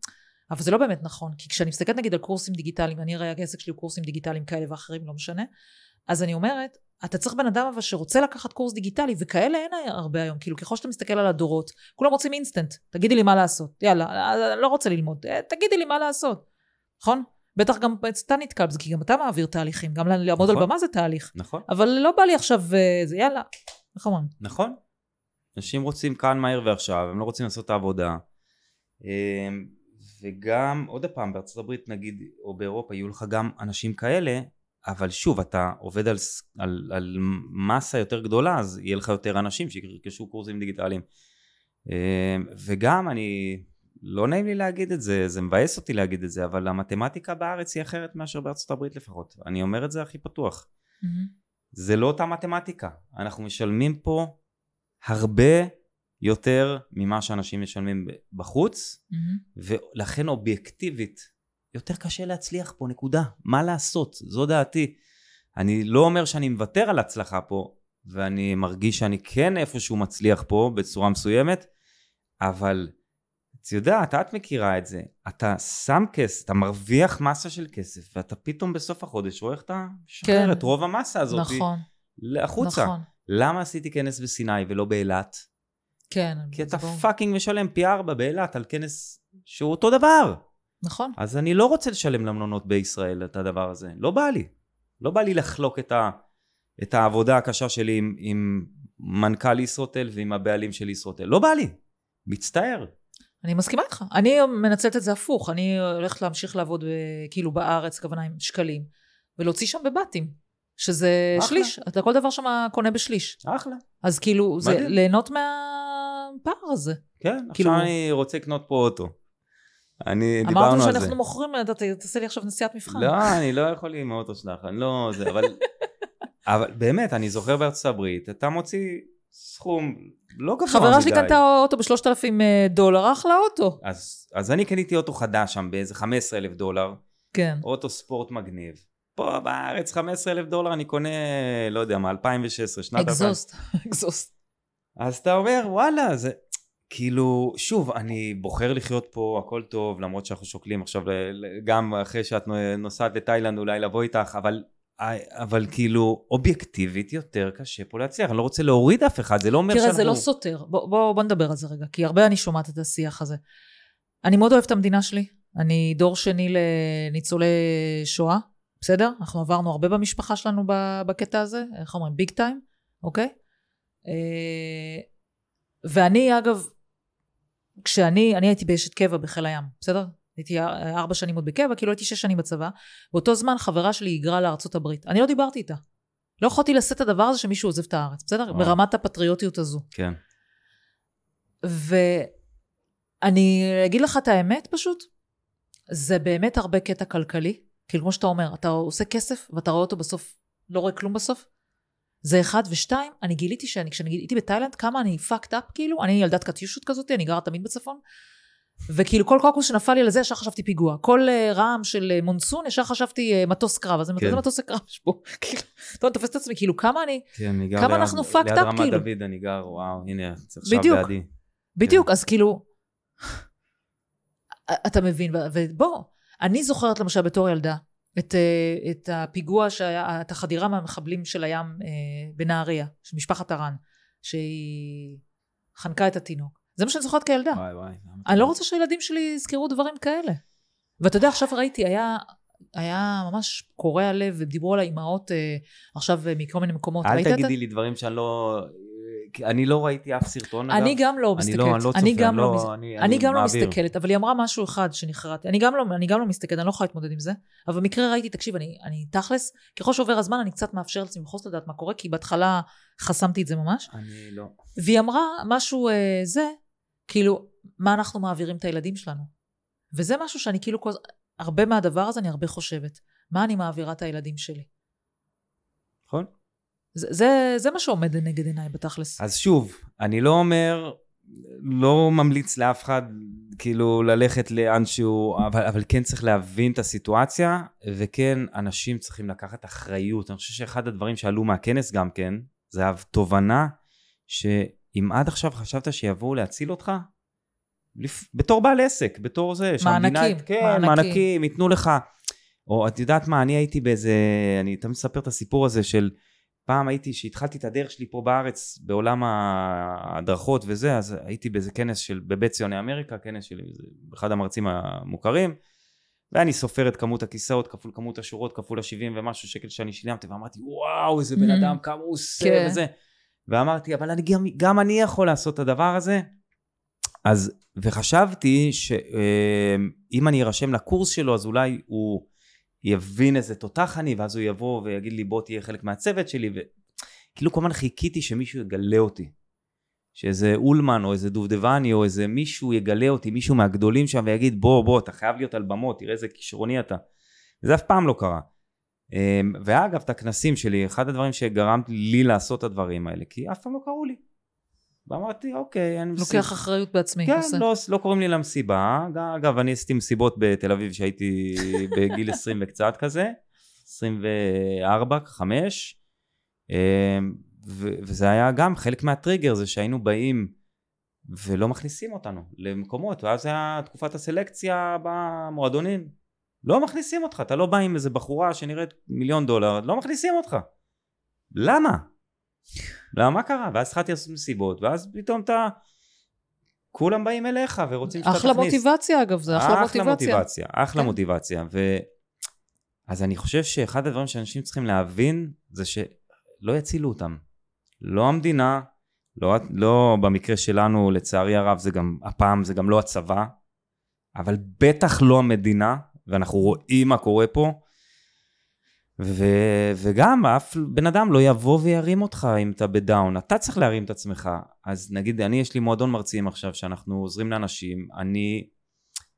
אבל זה לא באמת נכון, כי כשאני מסתכלת נגיד על קורסים דיגיטליים, אני הרי העסק שלי הוא קורסים דיגיטליים כאלה ואחרים, לא משנה, אז אני אומרת, אתה צריך בן אדם אבל שרוצה לקחת קורס דיגיטלי, וכאלה אין הרבה היום, כאילו ככל שאתה מסתכל על הדורות, כולם רוצים אינסטנט, תגידי לי מה לעשות, יאללה, לא רוצה ללמוד, אה, תגידי לי מה לעשות, נכון? בטח גם אתה נתקל בזה, כי גם אתה מעביר תהליכים, גם לעמוד נכון. על במה זה תהליך. נכון. אבל לא בא לי עכשיו, אה, זה יאללה, איך אומרים? נכון. אנשים רוצים כאן מהר ועכשיו, הם לא רוצים לעשות את העבודה. אמ, וגם, עוד פעם, בארצות הברית נגיד, או באירופה, יהיו לך גם אנשים כאלה, אבל שוב, אתה עובד על, על, על מסה יותר גדולה, אז יהיה לך יותר אנשים שירכשו קורסים דיגיטליים. אמ, וגם, אני, לא נעים לי להגיד את זה, זה מבאס אותי להגיד את זה, אבל המתמטיקה בארץ היא אחרת מאשר בארצות הברית לפחות. אני אומר את זה הכי פתוח. Mm-hmm. זה לא אותה מתמטיקה. אנחנו משלמים פה הרבה יותר ממה שאנשים משלמים בחוץ, mm-hmm. ולכן אובייקטיבית יותר קשה להצליח פה, נקודה. מה לעשות? זו דעתי. אני לא אומר שאני מוותר על הצלחה פה, ואני מרגיש שאני כן איפשהו מצליח פה בצורה מסוימת, אבל את יודעת, את מכירה את זה. אתה שם כסף, אתה מרוויח מסה של כסף, ואתה פתאום בסוף החודש רואה איך אתה משחרר כן. את רוב המסה הזאת נכון. החוצה. נכון. למה עשיתי כנס בסיני ולא באילת? כן. כי אתה בוא. fucking משלם פי ארבע באילת על כנס שהוא אותו דבר. נכון. אז אני לא רוצה לשלם למלונות בישראל את הדבר הזה. לא בא לי. לא בא לי לחלוק את, ה, את העבודה הקשה שלי עם, עם מנכ"ל ישרוטל ועם הבעלים של ישרוטל. לא בא לי. מצטער. אני מסכימה איתך. אני מנצלת את זה הפוך. אני הולכת להמשיך לעבוד ב, כאילו בארץ, כוונה עם שקלים, ולהוציא שם בבתים. שזה אחלה. שליש. אתה כל דבר שם קונה בשליש. אחלה. אז כאילו, מדהים. זה ליהנות מהפער הזה. כן, כאילו... עכשיו אני רוצה לקנות פה אוטו. אני, דיברנו על זה. אמרנו שאנחנו מוכרים, תעשה לי עכשיו נסיעת מבחן. לא, אני לא יכול עם האוטו שלך, אני לא... זה, אבל, אבל באמת, אני זוכר בארצות הברית, אתה מוציא סכום לא גבוה מדי. חברה שלי קנתה אוטו בשלושת אלפים אה, דולר, אחלה אוטו. אז, אז אני קניתי אוטו חדש שם באיזה 15 אלף דולר. כן. אוטו ספורט מגניב. פה בארץ 15 אלף דולר אני קונה, לא יודע מה, 2016, שנת... אקזוסט, אקזוסט. אז אתה אומר, וואלה, זה... כאילו, שוב, אני בוחר לחיות פה, הכל טוב, למרות שאנחנו שוקלים עכשיו, גם אחרי שאת נוסעת לתאילנד אולי לבוא איתך, אבל, אבל כאילו, אובייקטיבית יותר קשה פה להצליח, אני לא רוצה להוריד אף אחד, זה לא אומר שאנחנו... תראה, זה לא סותר, בוא, בוא, בוא נדבר על זה רגע, כי הרבה אני שומעת את השיח הזה. אני מאוד אוהבת את המדינה שלי, אני דור שני לניצולי שואה, בסדר? אנחנו עברנו הרבה במשפחה שלנו בקטע הזה, איך אומרים? ביג טיים, אוקיי? אה, ואני אגב, כשאני, אני הייתי באשת קבע בחיל הים, בסדר? הייתי ארבע שנים עוד בקבע, כאילו הייתי שש שנים בצבא. באותו זמן חברה שלי היגרה לארצות הברית. אני לא דיברתי איתה. לא יכולתי לשאת את הדבר הזה שמישהו עוזב את הארץ, בסדר? וואו. ברמת הפטריוטיות הזו. כן. ואני אגיד לך את האמת פשוט, זה באמת הרבה קטע כלכלי. כאילו כמו שאתה אומר, אתה עושה כסף ואתה רואה אותו בסוף, לא רואה כלום בסוף. זה אחד, ושתיים, אני גיליתי שאני, כשאני הייתי בתאילנד, כמה אני fucked up כאילו, אני ילדת קטיושות כזאת, אני גרה תמיד בצפון. וכאילו כל קוקוס שנפל לי על זה, ישר חשבתי פיגוע. כל uh, רעם של uh, מונסון, ישר חשבתי uh, מטוס קרב. אז כן. איזה מטוס קרב יש פה? כאילו, אתה תופס את עצמי, כאילו כמה אני, כן, אני כמה ליד, אנחנו fucked up כאילו. ליד רמת דוד אני גר, וואו, הנה, זה עכשיו בדיוק, לידי. בדיוק, כן. אז כאילו, אתה מבין, ובוא, אני זוכרת למשל בתור ילדה, את, אה, את הפיגוע שהיה, את החדירה מהמחבלים של הים אה, בנהריה, של משפחת הרן, שהיא חנקה את התינוק. זה מה שאני זוכרת כילדה. וואי וואי. אני לא רוצה שהילדים שלי יזכרו דברים כאלה. ואתה יודע, עכשיו ראיתי, היה, היה ממש קורע לב, ודיברו על האימהות אה, עכשיו מכל מיני מקומות. אל תגידי לי דברים שאני לא... אני לא ראיתי אף סרטון, אגב. אני גם לא מסתכלת. אני לא, אני לא צופה, אני גם לא, לא, אני, אני, אני גם לא מסתכלת, אבל היא אמרה משהו אחד שנחרדתי. אני גם לא, אני גם לא מסתכלת, אני לא יכולה להתמודד עם זה. אבל במקרה ראיתי, תקשיב, אני, אני תכלס, ככל שעובר הזמן אני קצת מאפשר לעצמי בכל לדעת מה קורה, כי בהתחלה חסמתי את זה ממש. אני לא. והיא אמרה משהו אה, זה, כאילו, מה אנחנו מעבירים את הילדים שלנו. וזה משהו שאני כאילו, הרבה מהדבר הזה אני הרבה חושבת. מה אני מעבירה את הילדים שלי. נכון. זה, זה, זה מה שעומד לנגד עיניי בתכלס. אז שוב, אני לא אומר לא ממליץ לאף אחד כאילו ללכת לאן שהוא, אבל, אבל כן צריך להבין את הסיטואציה, וכן אנשים צריכים לקחת אחריות. אני חושב שאחד הדברים שעלו מהכנס גם כן, זה התובנה שאם עד עכשיו חשבת שיבואו להציל אותך, לפ... בתור בעל עסק, בתור זה, מענקים, שהמדינה, כן, מענקים. מענקים, ייתנו לך, או את יודעת מה, אני הייתי באיזה, אני תמיד מספר את הסיפור הזה של פעם הייתי, שהתחלתי את הדרך שלי פה בארץ, בעולם ההדרכות וזה, אז הייתי באיזה כנס של, בבית ציוני אמריקה, כנס של אחד המרצים המוכרים, ואני סופר את כמות הכיסאות כפול כמות השורות כפול ה-70 ומשהו שקל שאני שילמתי, ואמרתי, וואו, איזה בן Mhm. אדם, כמה הוא עושה כן. וזה. ואמרתי, אבל אני, גם, גם אני יכול לעשות את הדבר הזה. אז, וחשבתי שאם אני ארשם לקורס שלו, אז אולי הוא יבין איזה תותח אני, ואז הוא יבוא ויגיד לי, בוא תהיה חלק מהצוות שלי, וכאילו כל הזמן חיכיתי שמישהו יגלה אותי. שאיזה אולמן או איזה דובדבני או איזה מישהו יגלה אותי, מישהו מהגדולים שם ויגיד בוא בוא אתה חייב להיות על במות, תראה איזה כישרוני אתה. וזה אף פעם לא קרה. אמ, ואגב את הכנסים שלי, אחד הדברים שגרם לי לעשות את הדברים האלה, כי אף פעם לא קראו לי. ואמרתי אוקיי, אני לוקח אחריות בעצמי. כן, עושה. לא, לא קוראים לי למסיבה. אגב, אני עשיתי מסיבות בתל אביב שהייתי בגיל 20 וקצת כזה, 24, 5, ו- וזה היה גם חלק מהטריגר, זה שהיינו באים ולא מכניסים אותנו למקומות, ואז היה תקופת הסלקציה במועדונים. לא מכניסים אותך, אתה לא בא עם איזה בחורה שנראית מיליון דולר, לא מכניסים אותך. למה? למה מה קרה? ואז התחלתי לעשות מסיבות, ואז פתאום אתה... כולם באים אליך ורוצים שאתה תכניס. אחלה מוטיבציה אגב, זה אחלה אחלה מוטיבציה. מוטיבציה, אחלה כן. מוטיבציה. ו... אז אני חושב שאחד הדברים שאנשים צריכים להבין זה שלא יצילו אותם. לא המדינה, לא, לא במקרה שלנו לצערי הרב זה גם, הפעם זה גם לא הצבא, אבל בטח לא המדינה, ואנחנו רואים מה קורה פה. ו... וגם אף בן אדם לא יבוא וירים אותך אם אתה בדאון, אתה צריך להרים את עצמך. אז נגיד, אני יש לי מועדון מרצים עכשיו שאנחנו עוזרים לאנשים, אני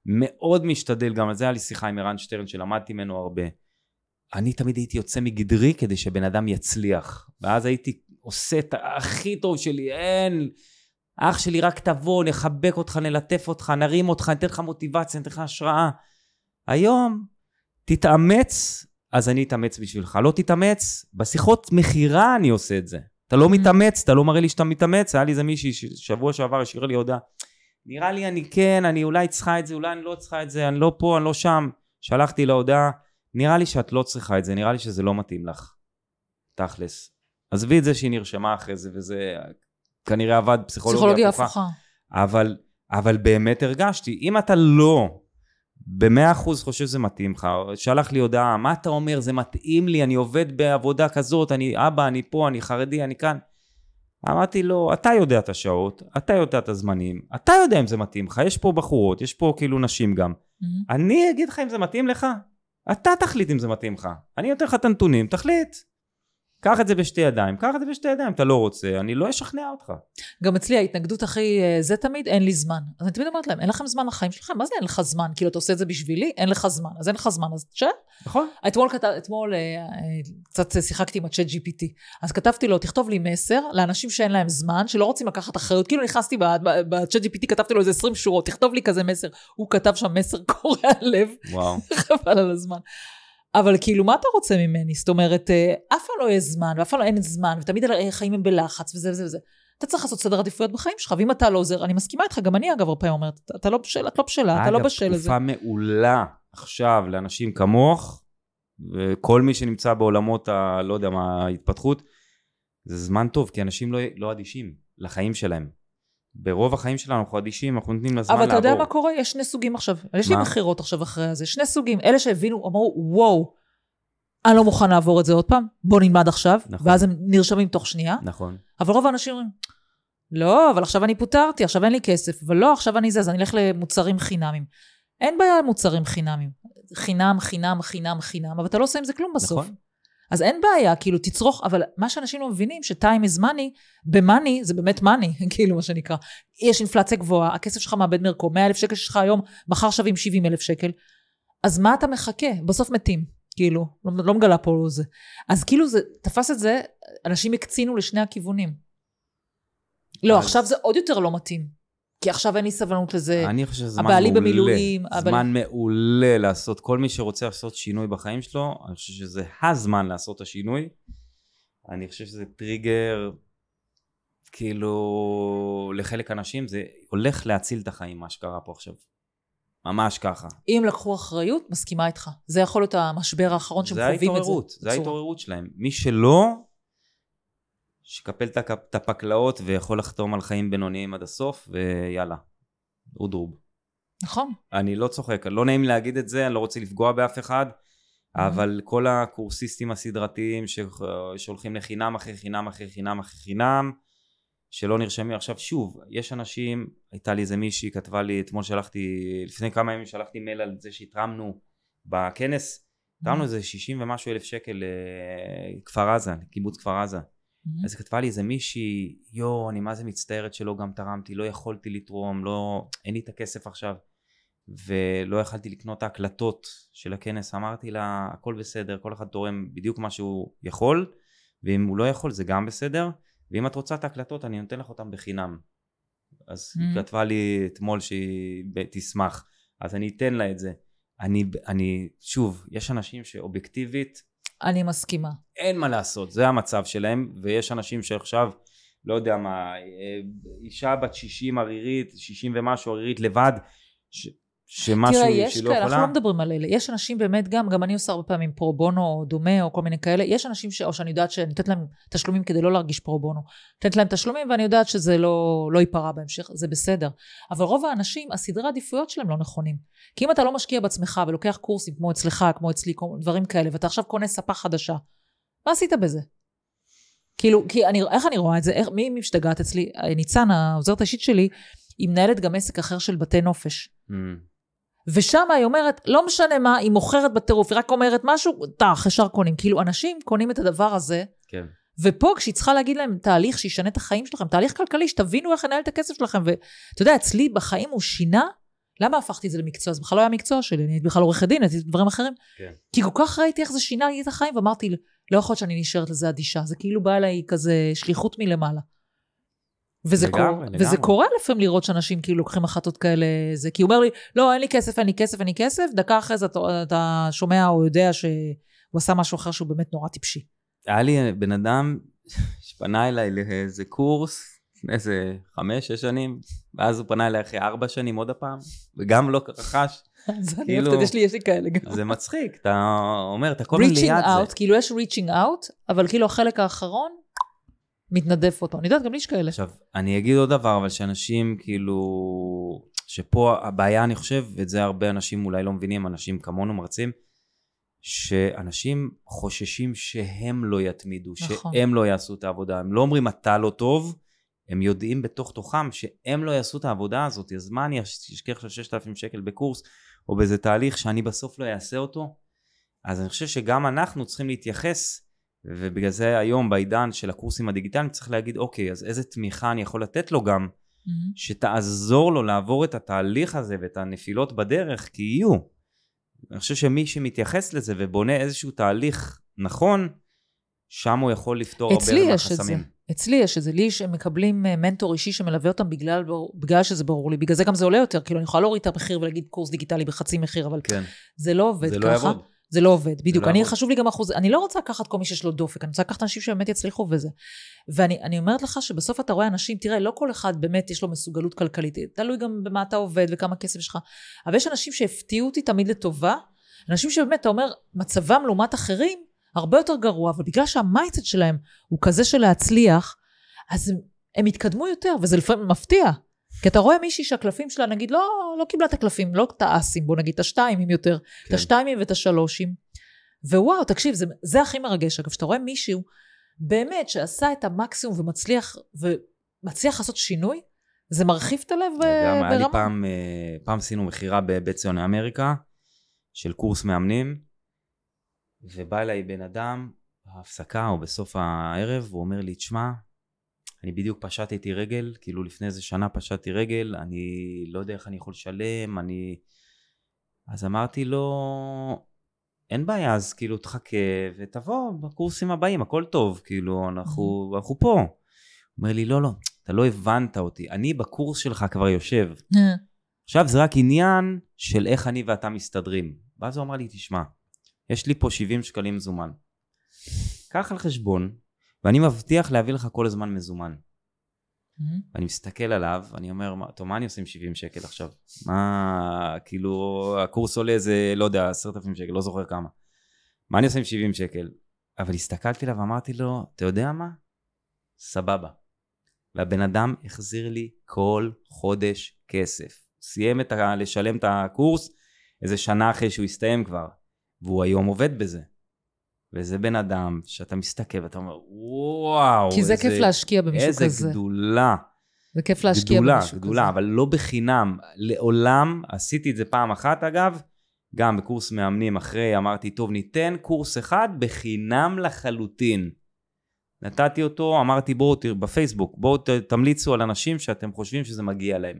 מאוד משתדל, גם על זה היה לי שיחה עם ערן שטרן שלמדתי ממנו הרבה. אני תמיד הייתי יוצא מגדרי כדי שבן אדם יצליח. ואז הייתי עושה את הכי טוב שלי, אין, אח שלי רק תבוא, נחבק אותך, נלטף אותך, נרים אותך, ניתן לך מוטיבציה, ניתן לך השראה. היום, תתאמץ, אז אני אתאמץ בשבילך. לא תתאמץ, בשיחות מכירה אני עושה את זה. אתה לא מתאמץ, אתה לא מראה לי שאתה מתאמץ, היה לי איזה מישהי ששבוע שעבר השאירה לי הודעה. נראה לי אני כן, אני אולי צריכה את זה, אולי אני לא צריכה את זה, אני לא פה, אני לא שם. שלחתי לה הודעה, נראה לי שאת לא צריכה את זה, נראה לי שזה לא מתאים לך. תכלס. עזבי את זה שהיא נרשמה אחרי זה, וזה כנראה עבד פסיכולוגיה, פסיכולוגיה הפוכה. הפוכה. אבל, אבל באמת הרגשתי, אם אתה לא במאה אחוז חושב שזה מתאים לך, שלח לי הודעה, מה אתה אומר, זה מתאים לי, אני עובד בעבודה כזאת, אני אבא, אני פה, אני חרדי, אני כאן. אמרתי לו, אתה יודע את השעות, אתה יודע את הזמנים, אתה יודע אם זה מתאים לך, יש פה בחורות, יש פה כאילו נשים גם. מהמם. אני אגיד לך אם זה מתאים לך, אתה תחליט אם זה מתאים לך. אני נותן לך את הנתונים, תחליט. קח את זה בשתי ידיים, קח את זה בשתי ידיים, אתה לא רוצה, אני לא אשכנע אותך. גם אצלי ההתנגדות הכי אה, זה תמיד, אין לי זמן. אז אני תמיד אומרת להם, אין לכם זמן לחיים שלכם? מה זה אין לך זמן? כאילו, אתה עושה את זה בשבילי? אין לך זמן. אז אין לך זמן, אז תשאר. נכון? אתמול, כתב, אתמול אה, אה, קצת שיחקתי עם הצ'אט GPT. אז כתבתי לו, תכתוב לי מסר לאנשים שאין להם זמן, שלא רוצים לקחת אחריות. כאילו נכנסתי בצ'אט GPT, כתבתי לו איזה 20 שורות, תכתוב לי כזה מסר. הוא כתב שם מסר קורע לב, וואו. חבל על הזמן. אבל כאילו, מה אתה רוצה ממני? זאת אומרת, אה, אף פעם לא יהיה זמן, ואף פעם לא אין זמן, ותמיד החיים הם בלחץ, וזה וזה וזה. אתה צריך לעשות סדר עדיפויות בחיים שלך, ואם אתה לא עוזר, אני מסכימה איתך, גם אני אגב הרבה פעמים אומרת, אתה- לא בשל, את לא בשלה, אתה לא בשל אגב, לזה. תקופה מעולה עכשיו לאנשים כמוך, וכל מי שנמצא בעולמות ה... לא יודע מה, ההתפתחות, זה זמן טוב, כי אנשים לא, לא אדישים לחיים שלהם. ברוב החיים שלנו אנחנו אדישים, אנחנו נותנים לזמן אבל לעבור. אתה יודע מה קורה? יש שני סוגים עכשיו. יש לי מה? מכירות עכשיו אחרי זה. שני סוגים. אלה שהבינו, אמרו, וואו, אני לא מוכן לעבור את זה עוד פעם, בוא נלמד עכשיו. נכון. ואז הם נרשמים תוך שנייה. נכון. אבל רוב האנשים אומרים, לא, אבל עכשיו אני פוטרתי, עכשיו אין לי כסף, אבל לא, עכשיו אני זה, אז אני אלך למוצרים חינמים. אין בעיה עם מוצרים חינמים. חינם, חינם, חינם, חינם, אבל אתה לא עושה עם זה כלום בסוף. נכון. אז אין בעיה, כאילו, תצרוך, אבל מה שאנשים לא מבינים, ש-time is money, ב-money זה באמת money, כאילו, מה שנקרא. יש אינפלציה גבוהה, הכסף שלך מאבד מערכו, 100 אלף שקל שלך היום, מחר שווים 70 אלף שקל. אז מה אתה מחכה? בסוף מתים, כאילו, לא, לא מגלה פה זה. אז כאילו, זה, תפס את זה, אנשים הקצינו לשני הכיוונים. לא, אז- עכשיו זה עוד יותר לא מתאים. כי עכשיו אין לי סבלנות לזה. אני חושב שזה זמן הבעלי מעולה. במילואים, הבעלי- זמן מעולה לעשות, כל מי שרוצה לעשות שינוי בחיים שלו, אני חושב שזה הזמן לעשות את השינוי. אני חושב שזה טריגר, כאילו, לחלק אנשים זה הולך להציל את החיים, מה שקרה פה עכשיו. ממש ככה. אם לקחו אחריות, מסכימה איתך. זה יכול להיות המשבר האחרון שהם זה חווים את זה. ההתעוררות, זה. ההתעוררות שלהם. מי שלא, שיקפל את הפקלאות ויכול לחתום על חיים בינוניים עד הסוף, ויאללה, אודרוב. נכון. אני לא צוחק, לא נעים להגיד את זה, אני לא רוצה לפגוע באף אחד, אבל כל הקורסיסטים הסדרתיים שהולכים לחינם אחרי חינם אחרי חינם אחרי חינם, שלא נרשמים עכשיו, שוב, יש אנשים, הייתה לי איזה מישהי, כתבה לי, אתמול שלחתי, לפני כמה ימים שלחתי מייל על זה שהתרמנו בכנס, התרמנו איזה 60 ומשהו אלף שקל לכפר עזה, לקיבוץ כפר עזה. אז היא כתבה לי איזה מישהי, יואו, אני מה זה מצטערת שלא גם תרמתי, לא יכולתי לתרום, לא, אין לי את הכסף עכשיו, ולא יכלתי לקנות את ההקלטות של הכנס, אמרתי לה, הכל בסדר, כל אחד תורם בדיוק מה שהוא יכול, ואם הוא לא יכול זה גם בסדר, ואם את רוצה את ההקלטות אני נותן לך אותן בחינם. אז היא Mhm. כתבה לי אתמול שהיא תשמח, אז אני אתן לה את זה. אני, אני, שוב, יש אנשים שאובייקטיבית, אני מסכימה. אין מה לעשות, זה המצב שלהם, ויש אנשים שעכשיו, לא יודע מה, אה, אישה בת 60 ערירית, 60 ומשהו ערירית לבד, ש, שמשהו תראה, שהיא יש לא כאלה, אנחנו יכולה, לא מדברים על אלה. יש אנשים באמת גם, גם אני עושה הרבה פעמים פרו בונו דומה או כל מיני כאלה. יש אנשים ש... או שאני יודעת שאני נותנת להם תשלומים כדי לא להרגיש פרו בונו. נותנת להם תשלומים ואני יודעת שזה לא, לא ייפרע בהמשך, זה בסדר. אבל רוב האנשים, הסדרי העדיפויות שלהם לא נכונים. כי אם אתה לא משקיע בעצמך ולוקח קורסים כמו אצלך, כמו אצלי, כמו דברים כאלה, ואתה עכשיו קונה ספה חדשה, מה עשית בזה? כאילו, כי אני, איך אני רואה את זה? איך, מי משתגעת אצלי? ניצן, העוזרת האישית שלי, היא מנהלת גם עסק אחר של בתי נופש. Mm, ושם היא אומרת, לא משנה מה, היא מוכרת בטירוף, היא רק אומרת משהו, טח, ישר קונים. כאילו, אנשים קונים את הדבר הזה, כן. ופה כשהיא צריכה להגיד להם תהליך שישנה את החיים שלכם, תהליך כלכלי, שתבינו איך לנהל את הכסף שלכם. ואתה יודע, אצלי בחיים הוא שינה, למה הפכתי את זה למקצוע? זה בכלל לא היה מקצוע שלי, אני הייתי בכלל עורכת דין, הייתי דברים אחרים. כן. כי כל כך ראיתי איך זה שינה לי את החיים, ואמרתי, לא יכול להיות שאני נשארת לזה אדישה. זה כאילו בא אליי כזה שליחות מלמעלה. וזה לגמרי, קורה, לגמרי. וזה קורה לפעמים לראות שאנשים כאילו לוקחים החלטות כאלה, זה כי הוא אומר לי, לא, אין לי כסף, אין לי כסף, אין לי כסף, דקה אחרי זה אתה, אתה שומע או יודע שהוא עשה משהו אחר שהוא באמת נורא טיפשי. היה לי בן אדם שפנה אליי לאיזה קורס, איזה חמש, שש שנים, ואז הוא פנה אליי אחרי ארבע שנים עוד הפעם, וגם לא רכש. אז אני כאילו- אוהבת, יש לי, יש לי כאלה גם. זה מצחיק, אתה אומר, אתה כל הזמן reaching ליד out, זה. כאילו יש reaching out, אבל כאילו החלק האחרון, מתנדף אותו. אני יודעת, גם לי יש כאלה. עכשיו, אני אגיד עוד דבר, אבל שאנשים כאילו... שפה הבעיה, אני חושב, ואת זה הרבה אנשים אולי לא מבינים, אנשים כמונו מרצים, שאנשים חוששים שהם לא יתמידו, נכון. שהם לא יעשו את העבודה. הם לא אומרים אתה לא טוב, הם יודעים בתוך תוכם שהם לא יעשו את העבודה הזאת, אז מה אני אשקיע עכשיו 6,000 שקל בקורס, או באיזה תהליך שאני בסוף לא אעשה אותו? אז אני חושב שגם אנחנו צריכים להתייחס, ובגלל זה היום בעידן של הקורסים הדיגיטליים צריך להגיד, אוקיי, אז איזה תמיכה אני יכול לתת לו גם, מהמם. שתעזור לו לעבור את התהליך הזה ואת הנפילות בדרך, כי יהיו. אני חושב שמי שמתייחס לזה ובונה איזשהו תהליך נכון, שם הוא יכול לפתור הרבה אצלי יש את זה. מהחסמים. אצלי יש את זה. לי שהם מקבלים אה, מנטור אישי שמלווה אותם בגלל, בגלל שזה ברור לי. בגלל זה גם זה עולה יותר. כאילו, אני יכולה להוריד את המחיר ולהגיד קורס דיגיטלי בחצי מחיר, אבל כן, זה לא עובד זה ככה. לא יעבוד. זה לא עובד, בדיוק. לא אני. חשוב לי גם אחוז, אני לא רוצה לקחת כל מי שיש לו דופק, אני רוצה לקחת אנשים שבאמת יצליחו בזה. ואני אני אומרת לך שבסוף אתה רואה אנשים, תראה, לא כל אחד באמת יש לו מסוגלות כלכלית, תלוי גם במה אתה עובד וכמה כסף יש לך, אבל יש אנשים שהפתיעו אותי תמיד לטובה, אנשים שבאמת, אתה אומר, מצבם לעומת אחרים הרבה יותר גרוע, אבל בגלל שה mindset שלהם הוא כזה של להצליח, אז הם, הם התקדמו יותר, וזה לפעמים מפתיע. כי אתה רואה מישהי שהקלפים שלה, נגיד, לא, לא קיבלה את הקלפים, לא את האסים, בוא נגיד, את השתיימים יותר, את כן. השתיימים ואת השלושים. ווואו, תקשיב, זה, זה הכי מרגש. אגב, שאתה רואה מישהו באמת שעשה את המקסימום ומצליח, ומצליח לעשות שינוי, זה מרחיב את הלב גם ברמה. היה לי פעם, אה, פעם עשינו מכירה בבית ציוני אמריקה, של קורס מאמנים, ובא אליי בן אדם בהפסקה או בסוף הערב, הוא אומר לי, תשמע, אני בדיוק פשטתי רגל, כאילו לפני איזה שנה פשטתי רגל, אני לא יודע איך אני יכול לשלם, אני... אז אמרתי לו, אין בעיה, אז כאילו תחכה ותבוא בקורסים הבאים, הכל טוב, כאילו, אנחנו, אנחנו פה. הוא אומר לי, לא, לא, אתה לא הבנת אותי. אני בקורס שלך כבר יושב. עכשיו זה רק עניין של איך אני ואתה מסתדרים. ואז הוא אמר לי, תשמע, יש לי פה 70 שקלים מזומן. קח על חשבון, ואני מבטיח להביא לך כל הזמן מזומן. ואני מסתכל עליו, אני אומר, טוב, מה אני עושה עם 70 שקל עכשיו? מה, כאילו, הקורס עולה איזה, לא יודע, 10,000 שקל, לא זוכר כמה. מה אני עושה עם 70 שקל? אבל הסתכלתי עליו ואמרתי לו, אתה יודע מה? סבבה. והבן אדם החזיר לי כל חודש כסף. סיים את ה... לשלם את הקורס איזה שנה אחרי שהוא הסתיים כבר. והוא היום עובד בזה. וזה בן אדם שאתה מסתכל ואתה אומר, וואו, כי זה איזה, כיף להשקיע במישהו איזה כזה. איזה גדולה. זה כיף להשקיע גדולה, במישהו גדולה, כזה. אבל לא בחינם. לעולם, עשיתי את זה פעם אחת אגב, גם בקורס מאמנים אחרי, אמרתי, טוב, ניתן קורס אחד בחינם לחלוטין. נתתי אותו, אמרתי, בואו, בפייסבוק, בואו תמליצו על אנשים שאתם חושבים שזה מגיע להם.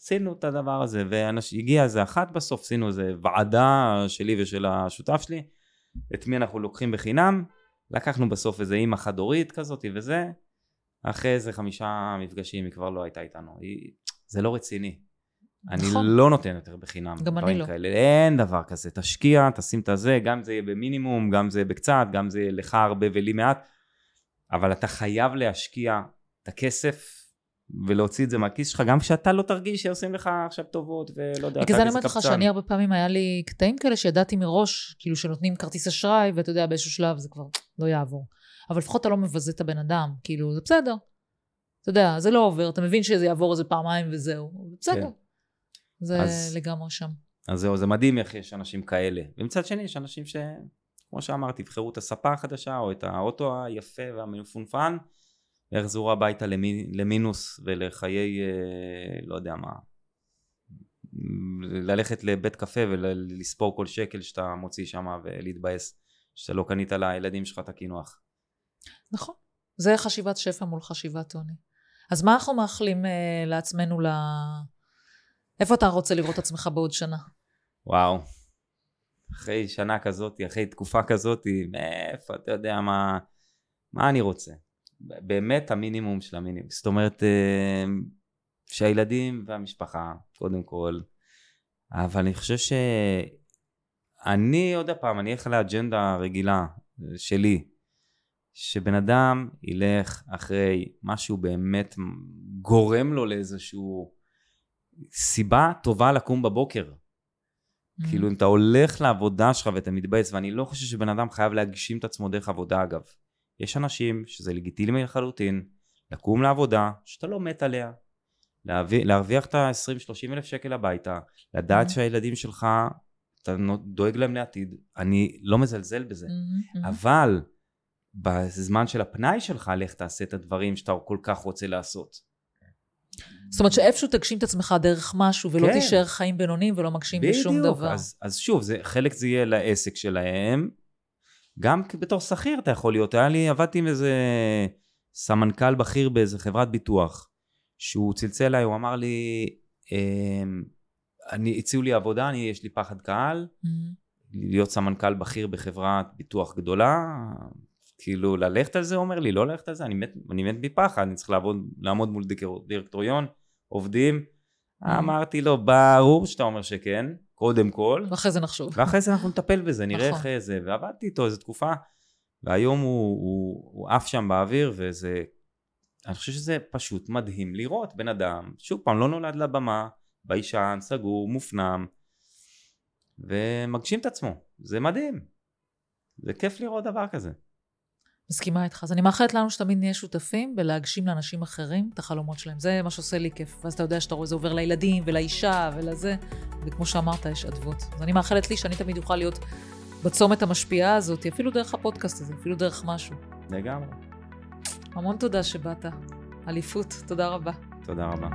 עשינו את הדבר הזה, והגיע איזה אחת בסוף, עשינו איזה ועדה שלי ושל השותף שלי, את מי אנחנו לוקחים בחינם, לקחנו בסוף איזה אימא חד-הורית כזאת וזה, אחרי איזה חמישה מפגשים היא כבר לא הייתה איתנו, היא... זה לא רציני. אני נכון. לא נותן יותר בחינם. גם אני לא. כאלה. אין דבר כזה, תשקיע, תשים את הזה, גם זה יהיה במינימום, גם זה יהיה בקצת, גם זה יהיה לך הרבה ולי מעט, אבל אתה חייב להשקיע את הכסף ולהוציא את זה מהכיס שלך, גם כשאתה לא תרגיש שעושים לך עכשיו טובות ולא יודע, בגלל זה אני אומרת לך. שאני הרבה פעמים היה לי קטעים כאלה שידעתי מראש, כאילו שנותנים כרטיס אשראי, ואתה יודע, באיזשהו שלב זה כבר לא יעבור. אבל לפחות אתה לא מבזה את הבן אדם, כאילו, זה בסדר. אתה יודע, זה לא עובר, אתה מבין שזה יעבור איזה פעמיים וזהו, בסדר. כן. זה אז- לגמרי שם. אז זהו, זה מדהים איך יש אנשים כאלה. ומצד שני, יש אנשים ש... כמו שאמרתי, יבחרו את הספה החדשה, או את האוטו היפה והמפונפן, ויחזרו הביתה למי... למינוס ולחיי, אה, לא יודע מה, ללכת לבית קפה ולספור כל שקל שאתה מוציא שם ולהתבאס שאתה לא קנית לילדים שלך את הקינוח. נכון. זה חשיבת שפע מול חשיבת עוני. אז מה אנחנו מאחלים אה, לעצמנו ל... איפה אתה רוצה לראות את עצמך בעוד שנה? וואו. אחרי שנה כזאת, אחרי תקופה כזאת, מאיפה, אתה יודע מה, מה אני רוצה? באמת המינימום של המינימום. זאת אומרת, אה, שהילדים והמשפחה, קודם כל, אבל אני חושב ש... אני, עוד פעם, אני אלך לאג'נדה הרגילה שלי, שבן אדם ילך אחרי משהו באמת גורם לו לאיזשהו סיבה טובה לקום בבוקר. Mm. כאילו אם אתה הולך לעבודה שלך ואתה מתבאס, ואני לא חושב שבן אדם חייב להגשים את עצמו דרך עבודה אגב. יש אנשים שזה לגיטימי לחלוטין, לקום לעבודה שאתה לא מת עליה, להביא, להרוויח את ה-20-30 אלף שקל הביתה, לדעת Mhm. שהילדים שלך, אתה דואג להם לעתיד, אני לא מזלזל בזה. מהמם, מהמם. אבל בזמן של הפנאי שלך, לך תעשה את הדברים שאתה כל כך רוצה לעשות. זאת אומרת שאיפשהו תגשים את עצמך דרך משהו, ולא כן. תישאר חיים בינוניים ולא מגשים בשום בדיוק, דבר. אז, אז שוב, זה, חלק זה יהיה לעסק שלהם, גם בתור שכיר אתה יכול להיות. היה לי, עבדתי עם איזה סמנכ"ל בכיר באיזה חברת ביטוח, שהוא צלצל אליי, הוא אמר לי, אמ, אני, הציעו לי עבודה, אני, יש לי פחד קהל, מהמם. להיות סמנכ"ל בכיר בחברת ביטוח גדולה, כאילו ללכת על זה, אומר לי, לא ללכת על זה, אני מת, אני מת מפחד, אני צריך לעבוד, לעמוד מול דירק- דירקטוריון, עובדים. אמרתי לו, ברור שאתה אומר שכן, קודם כל, ואחרי זה נחשוב. ואחרי זה אנחנו נטפל בזה, נראה נכון. איך זה, ועבדתי איתו איזו תקופה, והיום הוא, הוא, הוא עף שם באוויר, וזה, אני חושב שזה פשוט מדהים לראות בן אדם, שוב פעם, לא נולד לבמה, ביישן, סגור, מופנם, ומגשים את עצמו, זה מדהים. זה כיף לראות דבר כזה. מסכימה איתך. אז אני מאחלת לנו שתמיד נהיה שותפים בלהגשים לאנשים אחרים את החלומות שלהם. זה מה שעושה לי כיף. ואז אתה יודע שאתה רואה, זה עובר לילדים ולאישה ולזה, וכמו שאמרת, יש אדוות. אז אני מאחלת לי שאני תמיד אוכל להיות בצומת המשפיעה הזאת, אפילו דרך הפודקאסט הזה, אפילו דרך משהו. לגמרי. המון תודה שבאת. אליפות, תודה רבה. תודה רבה.